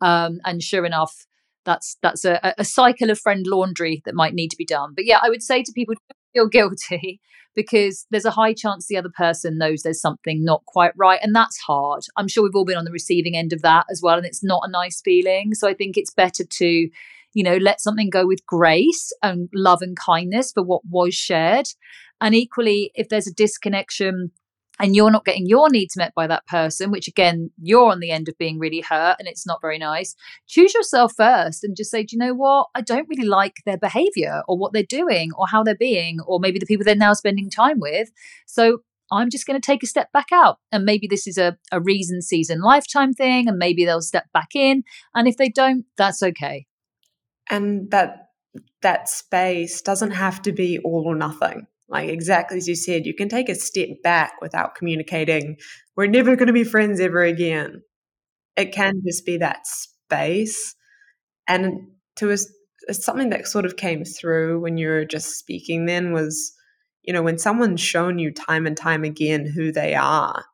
um and sure enough that's that's a, a cycle of friend laundry that might need to be done. But yeah i would say to people feel guilty because there's a high chance the other person knows there's something not quite right and that's hard. I'm sure we've all been on the receiving end of that as well and it's not a nice feeling. So i think it's better to you know let something go with grace and love and kindness for what was shared. And equally if there's a disconnection and you're not getting your needs met by that person, which again, you're on the end of being really hurt and it's not very nice, choose yourself first and just say, do you know what? I don't really like their behavior or what they're doing or how they're being, or maybe the people they're now spending time with. So I'm just going to take a step back out. And maybe this is a, a reason season lifetime thing, and maybe they'll step back in. And if they don't, that's okay. And that that space doesn't have to be all or nothing like exactly as you said, you can take a step back without communicating, we're never going to be friends ever again. It can just be that space. And to us, something that sort of came through when you were just speaking then was, you know, when someone's shown you time and time again who they are,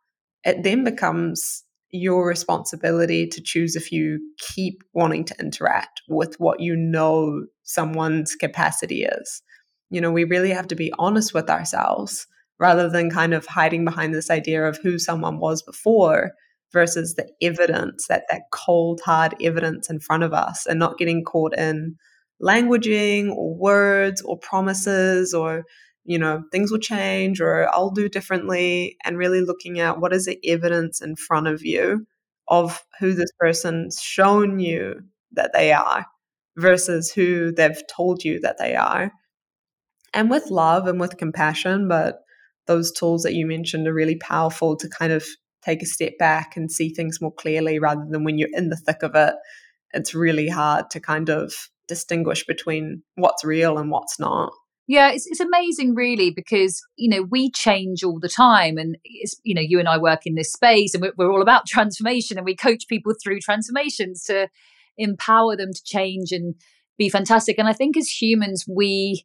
it then becomes your responsibility to choose if you keep wanting to interact with what you know someone's capacity is you know, we really have to be honest with ourselves rather than kind of hiding behind this idea of who someone was before versus the evidence that that cold hard evidence in front of us and not getting caught in languaging or words or promises or you know things will change or I'll do differently and really looking at what is the evidence in front of you of who this person's shown you that they are versus who they've told you that they are and with love and with compassion. But those tools that you mentioned are really powerful to kind of take a step back and see things more clearly rather than when you're in the thick of it. It's really hard to kind of distinguish between what's real and what's not. Yeah, it's, it's amazing, really, because you know we change all the time, and it's you know you and I work in this space, and we're, we're all about transformation, and we coach people through transformations to empower them to change and be fantastic. And I think as humans, we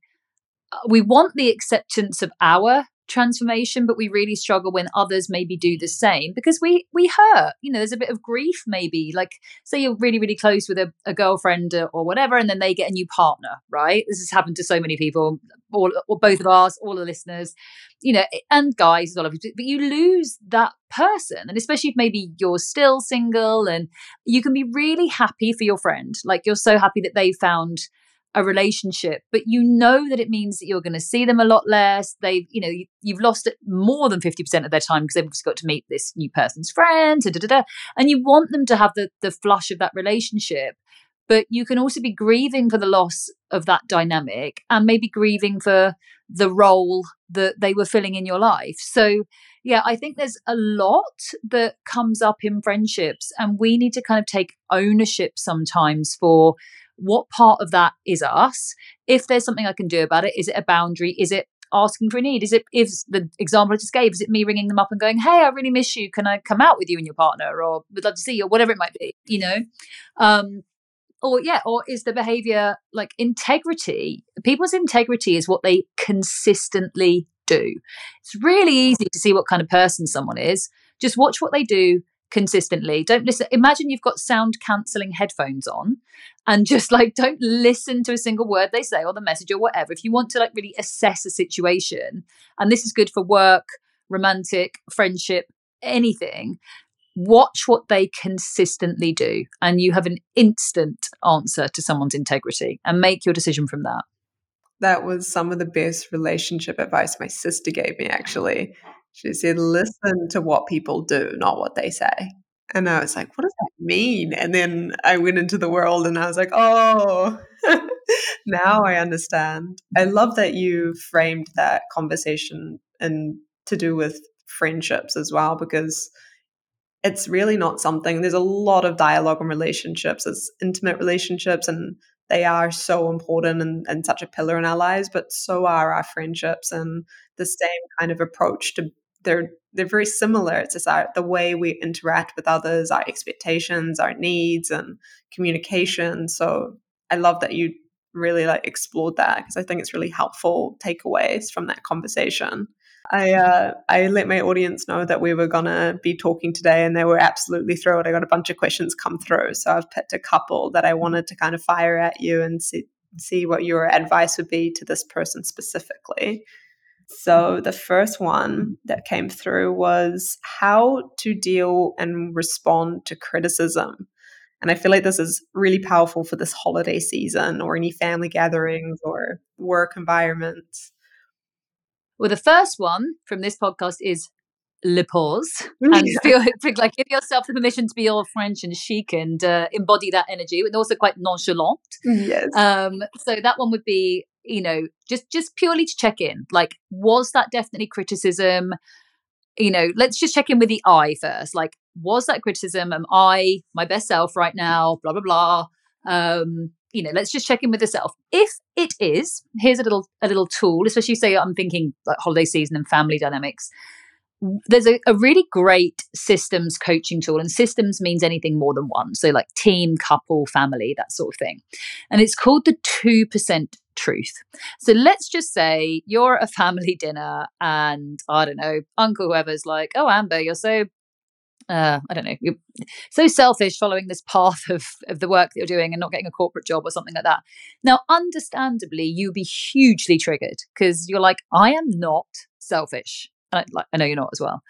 Uh, we want the acceptance of our transformation but we really struggle when others maybe do the same because we we hurt. You know there's a bit of grief maybe like say you're really really close with a, a girlfriend or, or whatever and then they get a new partner right? This has happened to so many people all or both of us all the listeners you know and guys as well but you lose that person and especially if maybe you're still single and you can be really happy for your friend like you're so happy that they found a relationship but you know that it means that you're going to see them a lot less. They've you know you, have lost more than 50% of their time because they've just got to meet this new person's friends da, da, da, and you want them to have the the flush of that relationship but you can also be grieving for the loss of that dynamic and maybe grieving for the role that they were filling in your life. So yeah i think there's a lot that comes up in friendships and we need to kind of take ownership sometimes for what part of that is us? If there's something I can do about it, is it a boundary? Is it asking for a need? Is it is the example I just gave? Is it me ringing them up and going, "Hey, I really miss you. Can I come out with you and your partner?" Or would love to see you, or whatever it might be. You know, um, or yeah, or is the behavior like integrity? People's integrity is what they consistently do. It's really easy to see what kind of person someone is. Just watch what they do consistently. Don't listen. Imagine you've got sound cancelling headphones on and just like don't listen to a single word they say or the message or whatever. If you want to like really assess a situation, and this is good for work, romantic, friendship, anything, watch what they consistently do and you have an instant answer to someone's integrity and make your decision from that. That was some of the best relationship advice my sister gave me actually she said, listen to what people do, not what they say. And I was like, what does that mean? And then I went into the world and I was like, oh, now I understand. I love that you framed that conversation and to do with friendships as well, because it's really not something, there's a lot of dialogue and relationships, as intimate relationships, and they are so important and, and such a pillar in our lives, but so are our friendships and the same kind of approach to they're they're very similar. It's just our, the way we interact with others, our expectations, our needs, and communication. So I love that you really like explored that because I think it's really helpful takeaways from that conversation. I uh, I let my audience know that we were gonna be talking today, and they were absolutely thrilled. I got a bunch of questions come through, so I've picked a couple that I wanted to kind of fire at you and see see what your advice would be to this person specifically. So the first one that came through was how to deal and respond to criticism. And I feel like this is really powerful for this holiday season or any family gatherings or work environments. Well, the first one from this podcast is le pause and feel like give yourself the permission to be all French and chic and uh, embody that energy, and also quite nonchalant. Yes. Um, so that one would be you know just just purely to check in like was that definitely criticism? You know let's just check in with the i first like was that criticism? Am i my best self right now? Blah blah blah. Um you know let's just check in with the self. If it is here's a little a little tool especially say i'm thinking like holiday season and family dynamics. There's a, a, really great systems coaching tool and systems means anything more than one. So like team couple family that sort of thing. And it's called the 2% truth so let's just say you're at a family dinner and i don't know uncle whoever's like oh amber you're so uh, I don't know, you're so selfish following this path of, of the work that you're doing and not getting a corporate job or something like that. Now, understandably, you'll be hugely triggered because you're like, I am not selfish. I, like, I know you're not as well.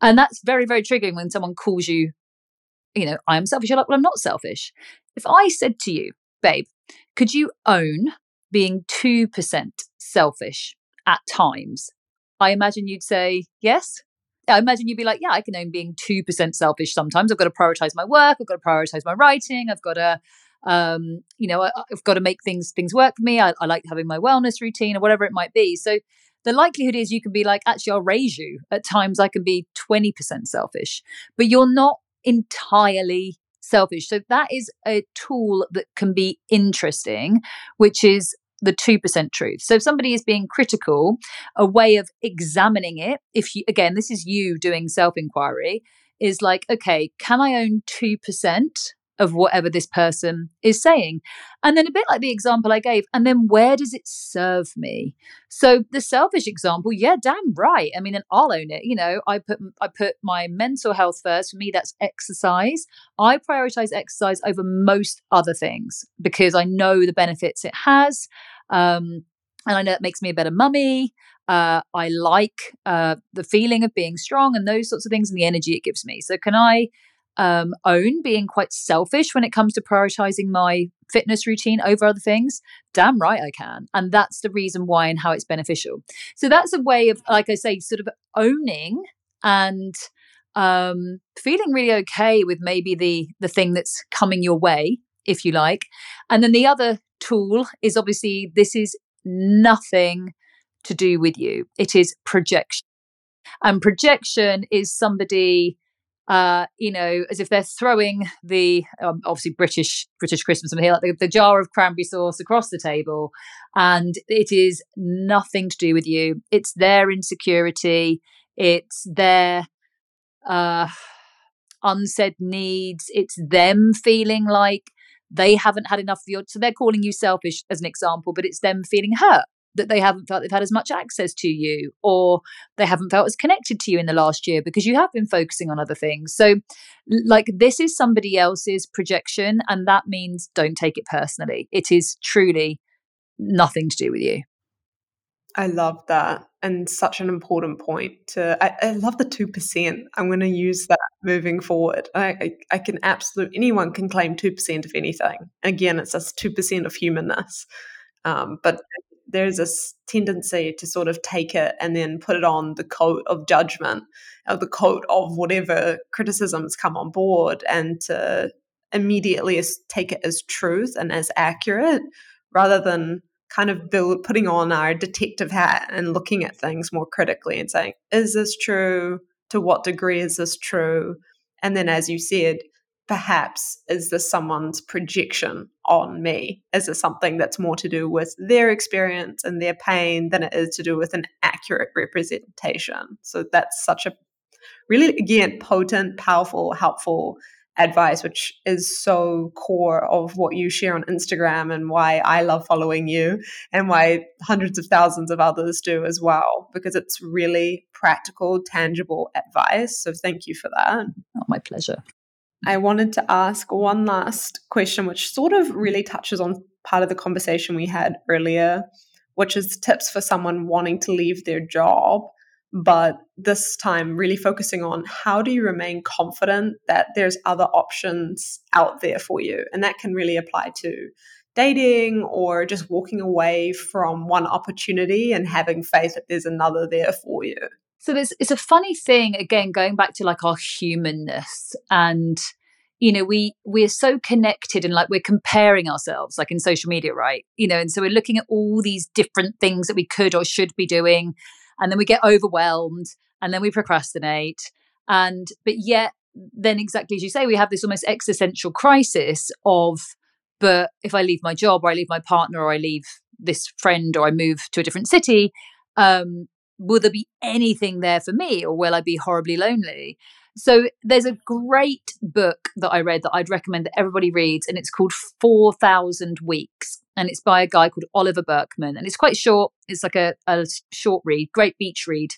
And that's very, very triggering when someone calls you, you know, I'm selfish. You're like, well, I'm not selfish. If I said to you, babe, could you own being 2% selfish at times? I imagine you'd say, yes. I imagine you'd be like, yeah, I can own being 2% selfish sometimes. I've got to prioritize my work. I've got to prioritize my writing. I've got to, um, you know, I, have got to make things things work for me. I, I like having my wellness routine or whatever it might be. So the likelihood is you can be like, actually, I'll raise you. At times, I can be 20% selfish, but you're not entirely selfish. So that is a tool that can be interesting, which is the 2% truth. So if somebody is being critical, a way of examining it, if you, again, this is you doing self inquiry, is like, okay, can I own 2%? Of whatever this person is saying. And then a bit like the example I gave, and then where does it serve me? So the selfish example, yeah, damn right. I mean, and I'll own it. You know, I put I put my mental health first. For me, that's exercise. I prioritize exercise over most other things because I know the benefits it has. Um, and I know it makes me a better mummy. Uh, I like uh, the feeling of being strong and those sorts of things and the energy it gives me. So, can I um, own being quite selfish when it comes to prioritizing my fitness routine over other things? Damn right I can. And that's the reason why and how it's beneficial. So that's a way of, like I say, sort of owning and um, feeling really okay with maybe the the thing that's coming your way, if you like. And then the other tool is obviously this is nothing to do with you. It is projection. And projection is somebody uh, you know, as if they're throwing the um, obviously British British Christmas here, like the, the, jar of cranberry sauce across the table, and it is nothing to do with you. It's their insecurity. It's their uh, unsaid needs. It's them feeling like they haven't had enough of your. So they're calling you selfish as an example, but it's them feeling hurt that they haven't felt they've had as much access to you or they haven't felt as connected to you in the last year because you have been focusing on other things. So, like, this is somebody else's projection, and that means don't take it personally. It is truly nothing to do with you. I love that. And such an important point to I, I love the two percent. I'm going to use that moving forward. I, I, I can absolutely anyone can claim two percent of anything. Again, it's just two percent of humanness. Um, but there's this tendency to sort of take it and then put it on the coat of judgment or the coat of whatever criticisms come on board and to immediately take it as truth and as accurate rather than kind of build putting on our detective hat and looking at things more critically and saying is this true? To what degree is this true? And then as you said perhaps is this someone's projection on me? Is it something that's more to do with their experience and their pain than it is to do with an accurate representation? So that's such a really, again, potent, powerful, helpful advice, which is so core of what you share on Instagram and why I love following you and why hundreds of thousands of others do as well, because it's really practical, tangible advice. So thank you for that. Oh, my pleasure. I wanted to ask one last question, which sort of really touches on part of the conversation we had earlier, which is tips for someone wanting to leave their job, but this time really focusing on how do you remain confident that there's other options out there for you? And that can really apply to dating or just walking away from one opportunity and having faith that there's another there for you. So there's it's a funny thing again going back to like our humanness and you know we we're so connected and like we're comparing ourselves like in social media right? You know and so we're looking at all these different things that we could or should be doing and then we get overwhelmed and then we procrastinate and but yet then exactly as you say we have this almost existential crisis of but if i leave my job or i leave my partner or i leave this friend or i move to a different city um will there be anything there for me or will I be horribly lonely? So there's a great book that I read that I'd recommend that everybody reads, and it's called 4,000 Weeks. And it's by a guy called Oliver Burkeman. And it's quite short. It's like a, a short read, great beach read.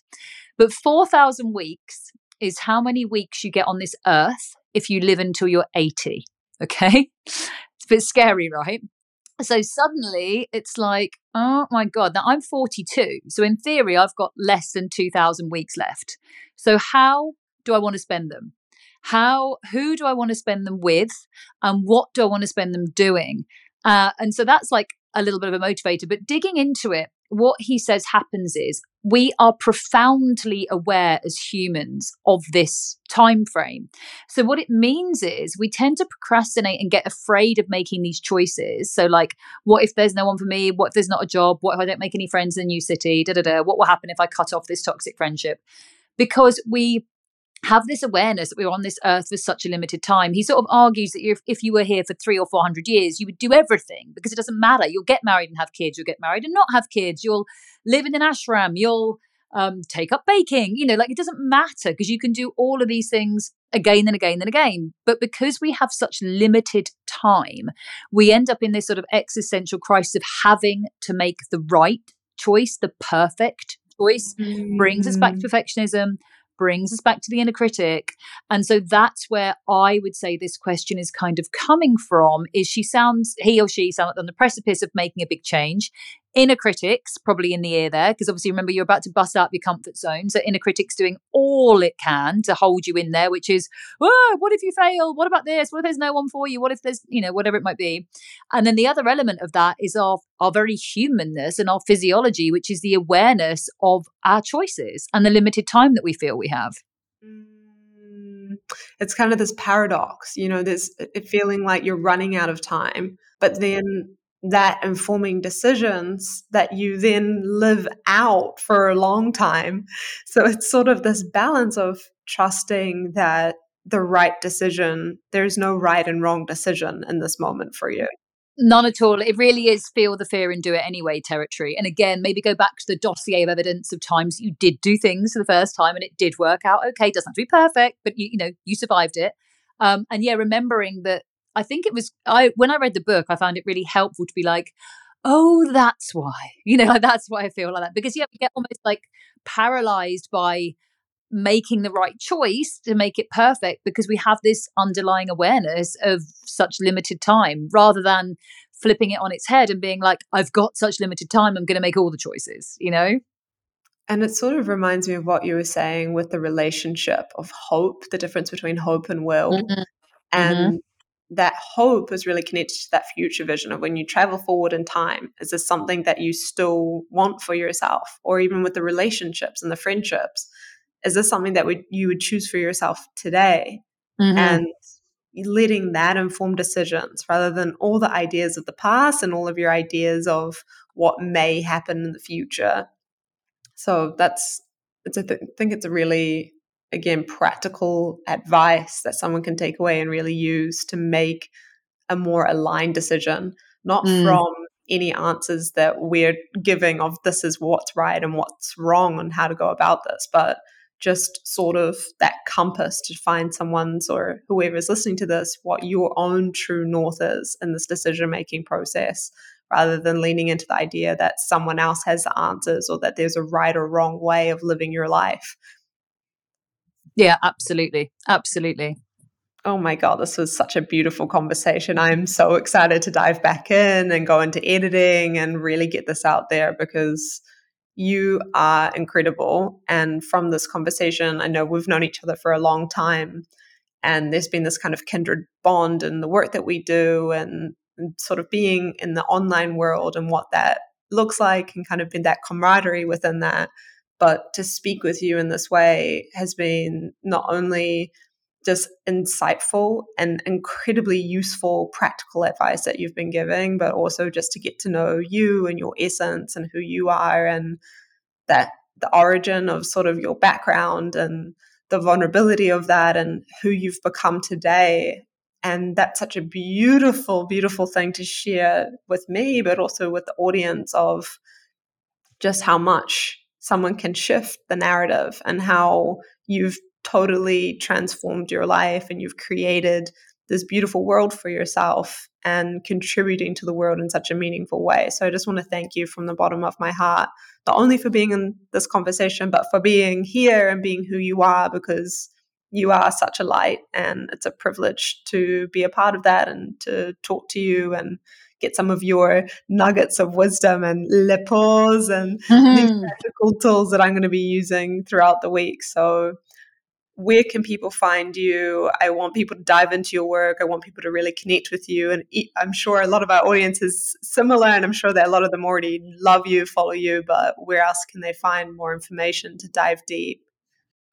But 4,000 weeks is how many weeks you get on this earth if you live until you're 80. Okay. It's a bit scary, right? So suddenly it's like, oh my God, now I'm 42. So in theory, I've got less than 2,000 weeks left. So how do I want to spend them? How, who do I want to spend them with? And what do I want to spend them doing? Uh, and so that's like a little bit of a motivator. But digging into it, what he says happens is we are profoundly aware as humans of this time frame so what it means is we tend to procrastinate and get afraid of making these choices. So like what if there's no one for me? What if there's not a job? What if i don't make any friends in a new city? Da da da. What will happen if i cut off this toxic friendship? Because we have this awareness that we're on this earth for such a limited time. He sort of argues that if, if you were here for three or four hundred years, you would do everything because it doesn't matter. You'll get married and have kids. You'll get married and not have kids. You'll live in an ashram. You'll um, take up baking. You know, like it doesn't matter because you can do all of these things again and again and again. But because we have such limited time, we end up in this sort of existential crisis of having to make the right choice, the perfect choice, mm. brings us back to mm. perfectionism brings us back to the inner critic. And so that's where I would say this question is kind of coming from is she sounds he or she sounds on the precipice of making a big change inner critics probably in the ear there because obviously remember you're about to bust out your comfort zone so inner critics doing all it can to hold you in there which is oh, what if you fail? What about this? What if there's no one for you? What if there's you know whatever it might be. And then the other element of that is our our very humanness and our physiology which is the awareness of our choices and the limited time that we feel we have. Mm, it's kind of this paradox you know this feeling like you're running out of time but then that informing decisions that you then live out for a long time. So it's sort of this balance of trusting that the right decision, there's no right and wrong decision in this moment for you. None at all. It really is feel the fear and do it anyway territory. And again, maybe go back to the dossier of evidence of times you did do things for the first time and it did work out. Okay, doesn't have to be perfect, but you, you know, you survived it. Um, and yeah, remembering that I think it was I when I read the book, I found it really helpful to be like, oh, that's why. You know, like that's why I feel like that. Because yeah, we get almost like paralyzed by making the right choice to make it perfect because we have this underlying awareness of such limited time rather than flipping it on its head and being like, I've got such limited time, I'm going to make all the choices, you know? And it sort of reminds me of what you were saying with the relationship of hope, the difference between hope and will. Mm-hmm. And mm-hmm that hope is really connected to that future vision of when you travel forward in time. Is this something that you still want for yourself? Or even with the relationships and the friendships? Is this something that would, you would choose for yourself today? Mm-hmm. And letting that inform decisions rather than all the ideas of the past and all of your ideas of what may happen in the future. So that's it's a th- I think it's a really again practical advice that someone can take away and really use to make a more aligned decision, not mm. from any answers that we're giving of this is what's right and what's wrong and how to go about this, but just sort of that compass to find someone's or whoever's listening to this what your own true north is in this decision making process rather than leaning into the idea that someone else has the answers or that there's a right or wrong way of living your life. Yeah, absolutely. Absolutely. Oh my God, this was such a beautiful conversation. I'm so excited to dive back in and go into editing and really get this out there because you are incredible. And from this conversation, I know we've known each other for a long time. And there's been this kind of kindred bond in the work that we do and, and sort of being in the online world and what that looks like and kind of been that camaraderie within that. But to speak with you in this way has been not only just insightful and incredibly useful practical advice that you've been giving, but also just to get to know you and your essence and who you are and that the origin of sort of your background and the vulnerability of that and who you've become today. And that's such a beautiful, beautiful thing to share with me, but also with the audience of just how much someone can shift the narrative and how you've totally transformed your life and you've created this beautiful world for yourself and contributing to the world in such a meaningful way. So I just want to thank you from the bottom of my heart, not only for being in this conversation, but for being here and being who you are, because you are such a light and it's a privilege to be a part of that and to talk to you and get some of your nuggets of wisdom and le pause and mm-hmm. these practical tools that I'm going to be using throughout the week. So where can people find you? I want people to dive into your work. I want people to really connect with you. And I'm sure a lot of our audience is similar, and I'm sure that a lot of them already love you, follow you, but where else can they find more information to dive deep?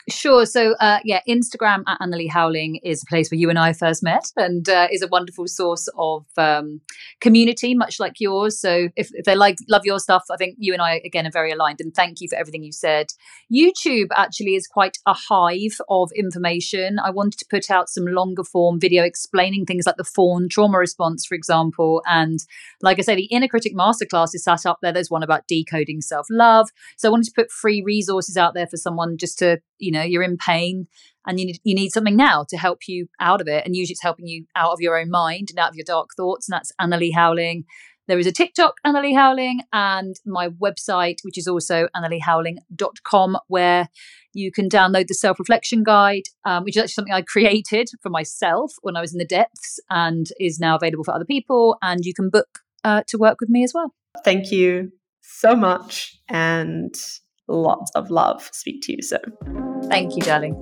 Sure. So, uh, yeah, Instagram at Annalie Howling is a place where you and I first met and uh, is a wonderful source of um, community, much like yours. So, if, if they like love your stuff, I think you and I, again, are very aligned. And thank you for everything you said. YouTube actually is quite a hive of information. I wanted to put out some longer form video explaining things like the fawn trauma response, for example. And like I say, the Inner Critic Masterclass is sat up there. There's one about decoding self love. So, I wanted to put free resources out there for someone just to, you know, you're in pain and you need, you need something now to help you out of it and usually it's helping you out of your own mind and out of your dark thoughts and that's annalie howling there is a tiktok annalie howling and my website which is also annaliehowling.com where you can download the self-reflection guide um, which is actually something i created for myself when i was in the depths and is now available for other people and you can book uh, to work with me as well thank you so much and lots of love. Speak to you soon. Thank you, darling.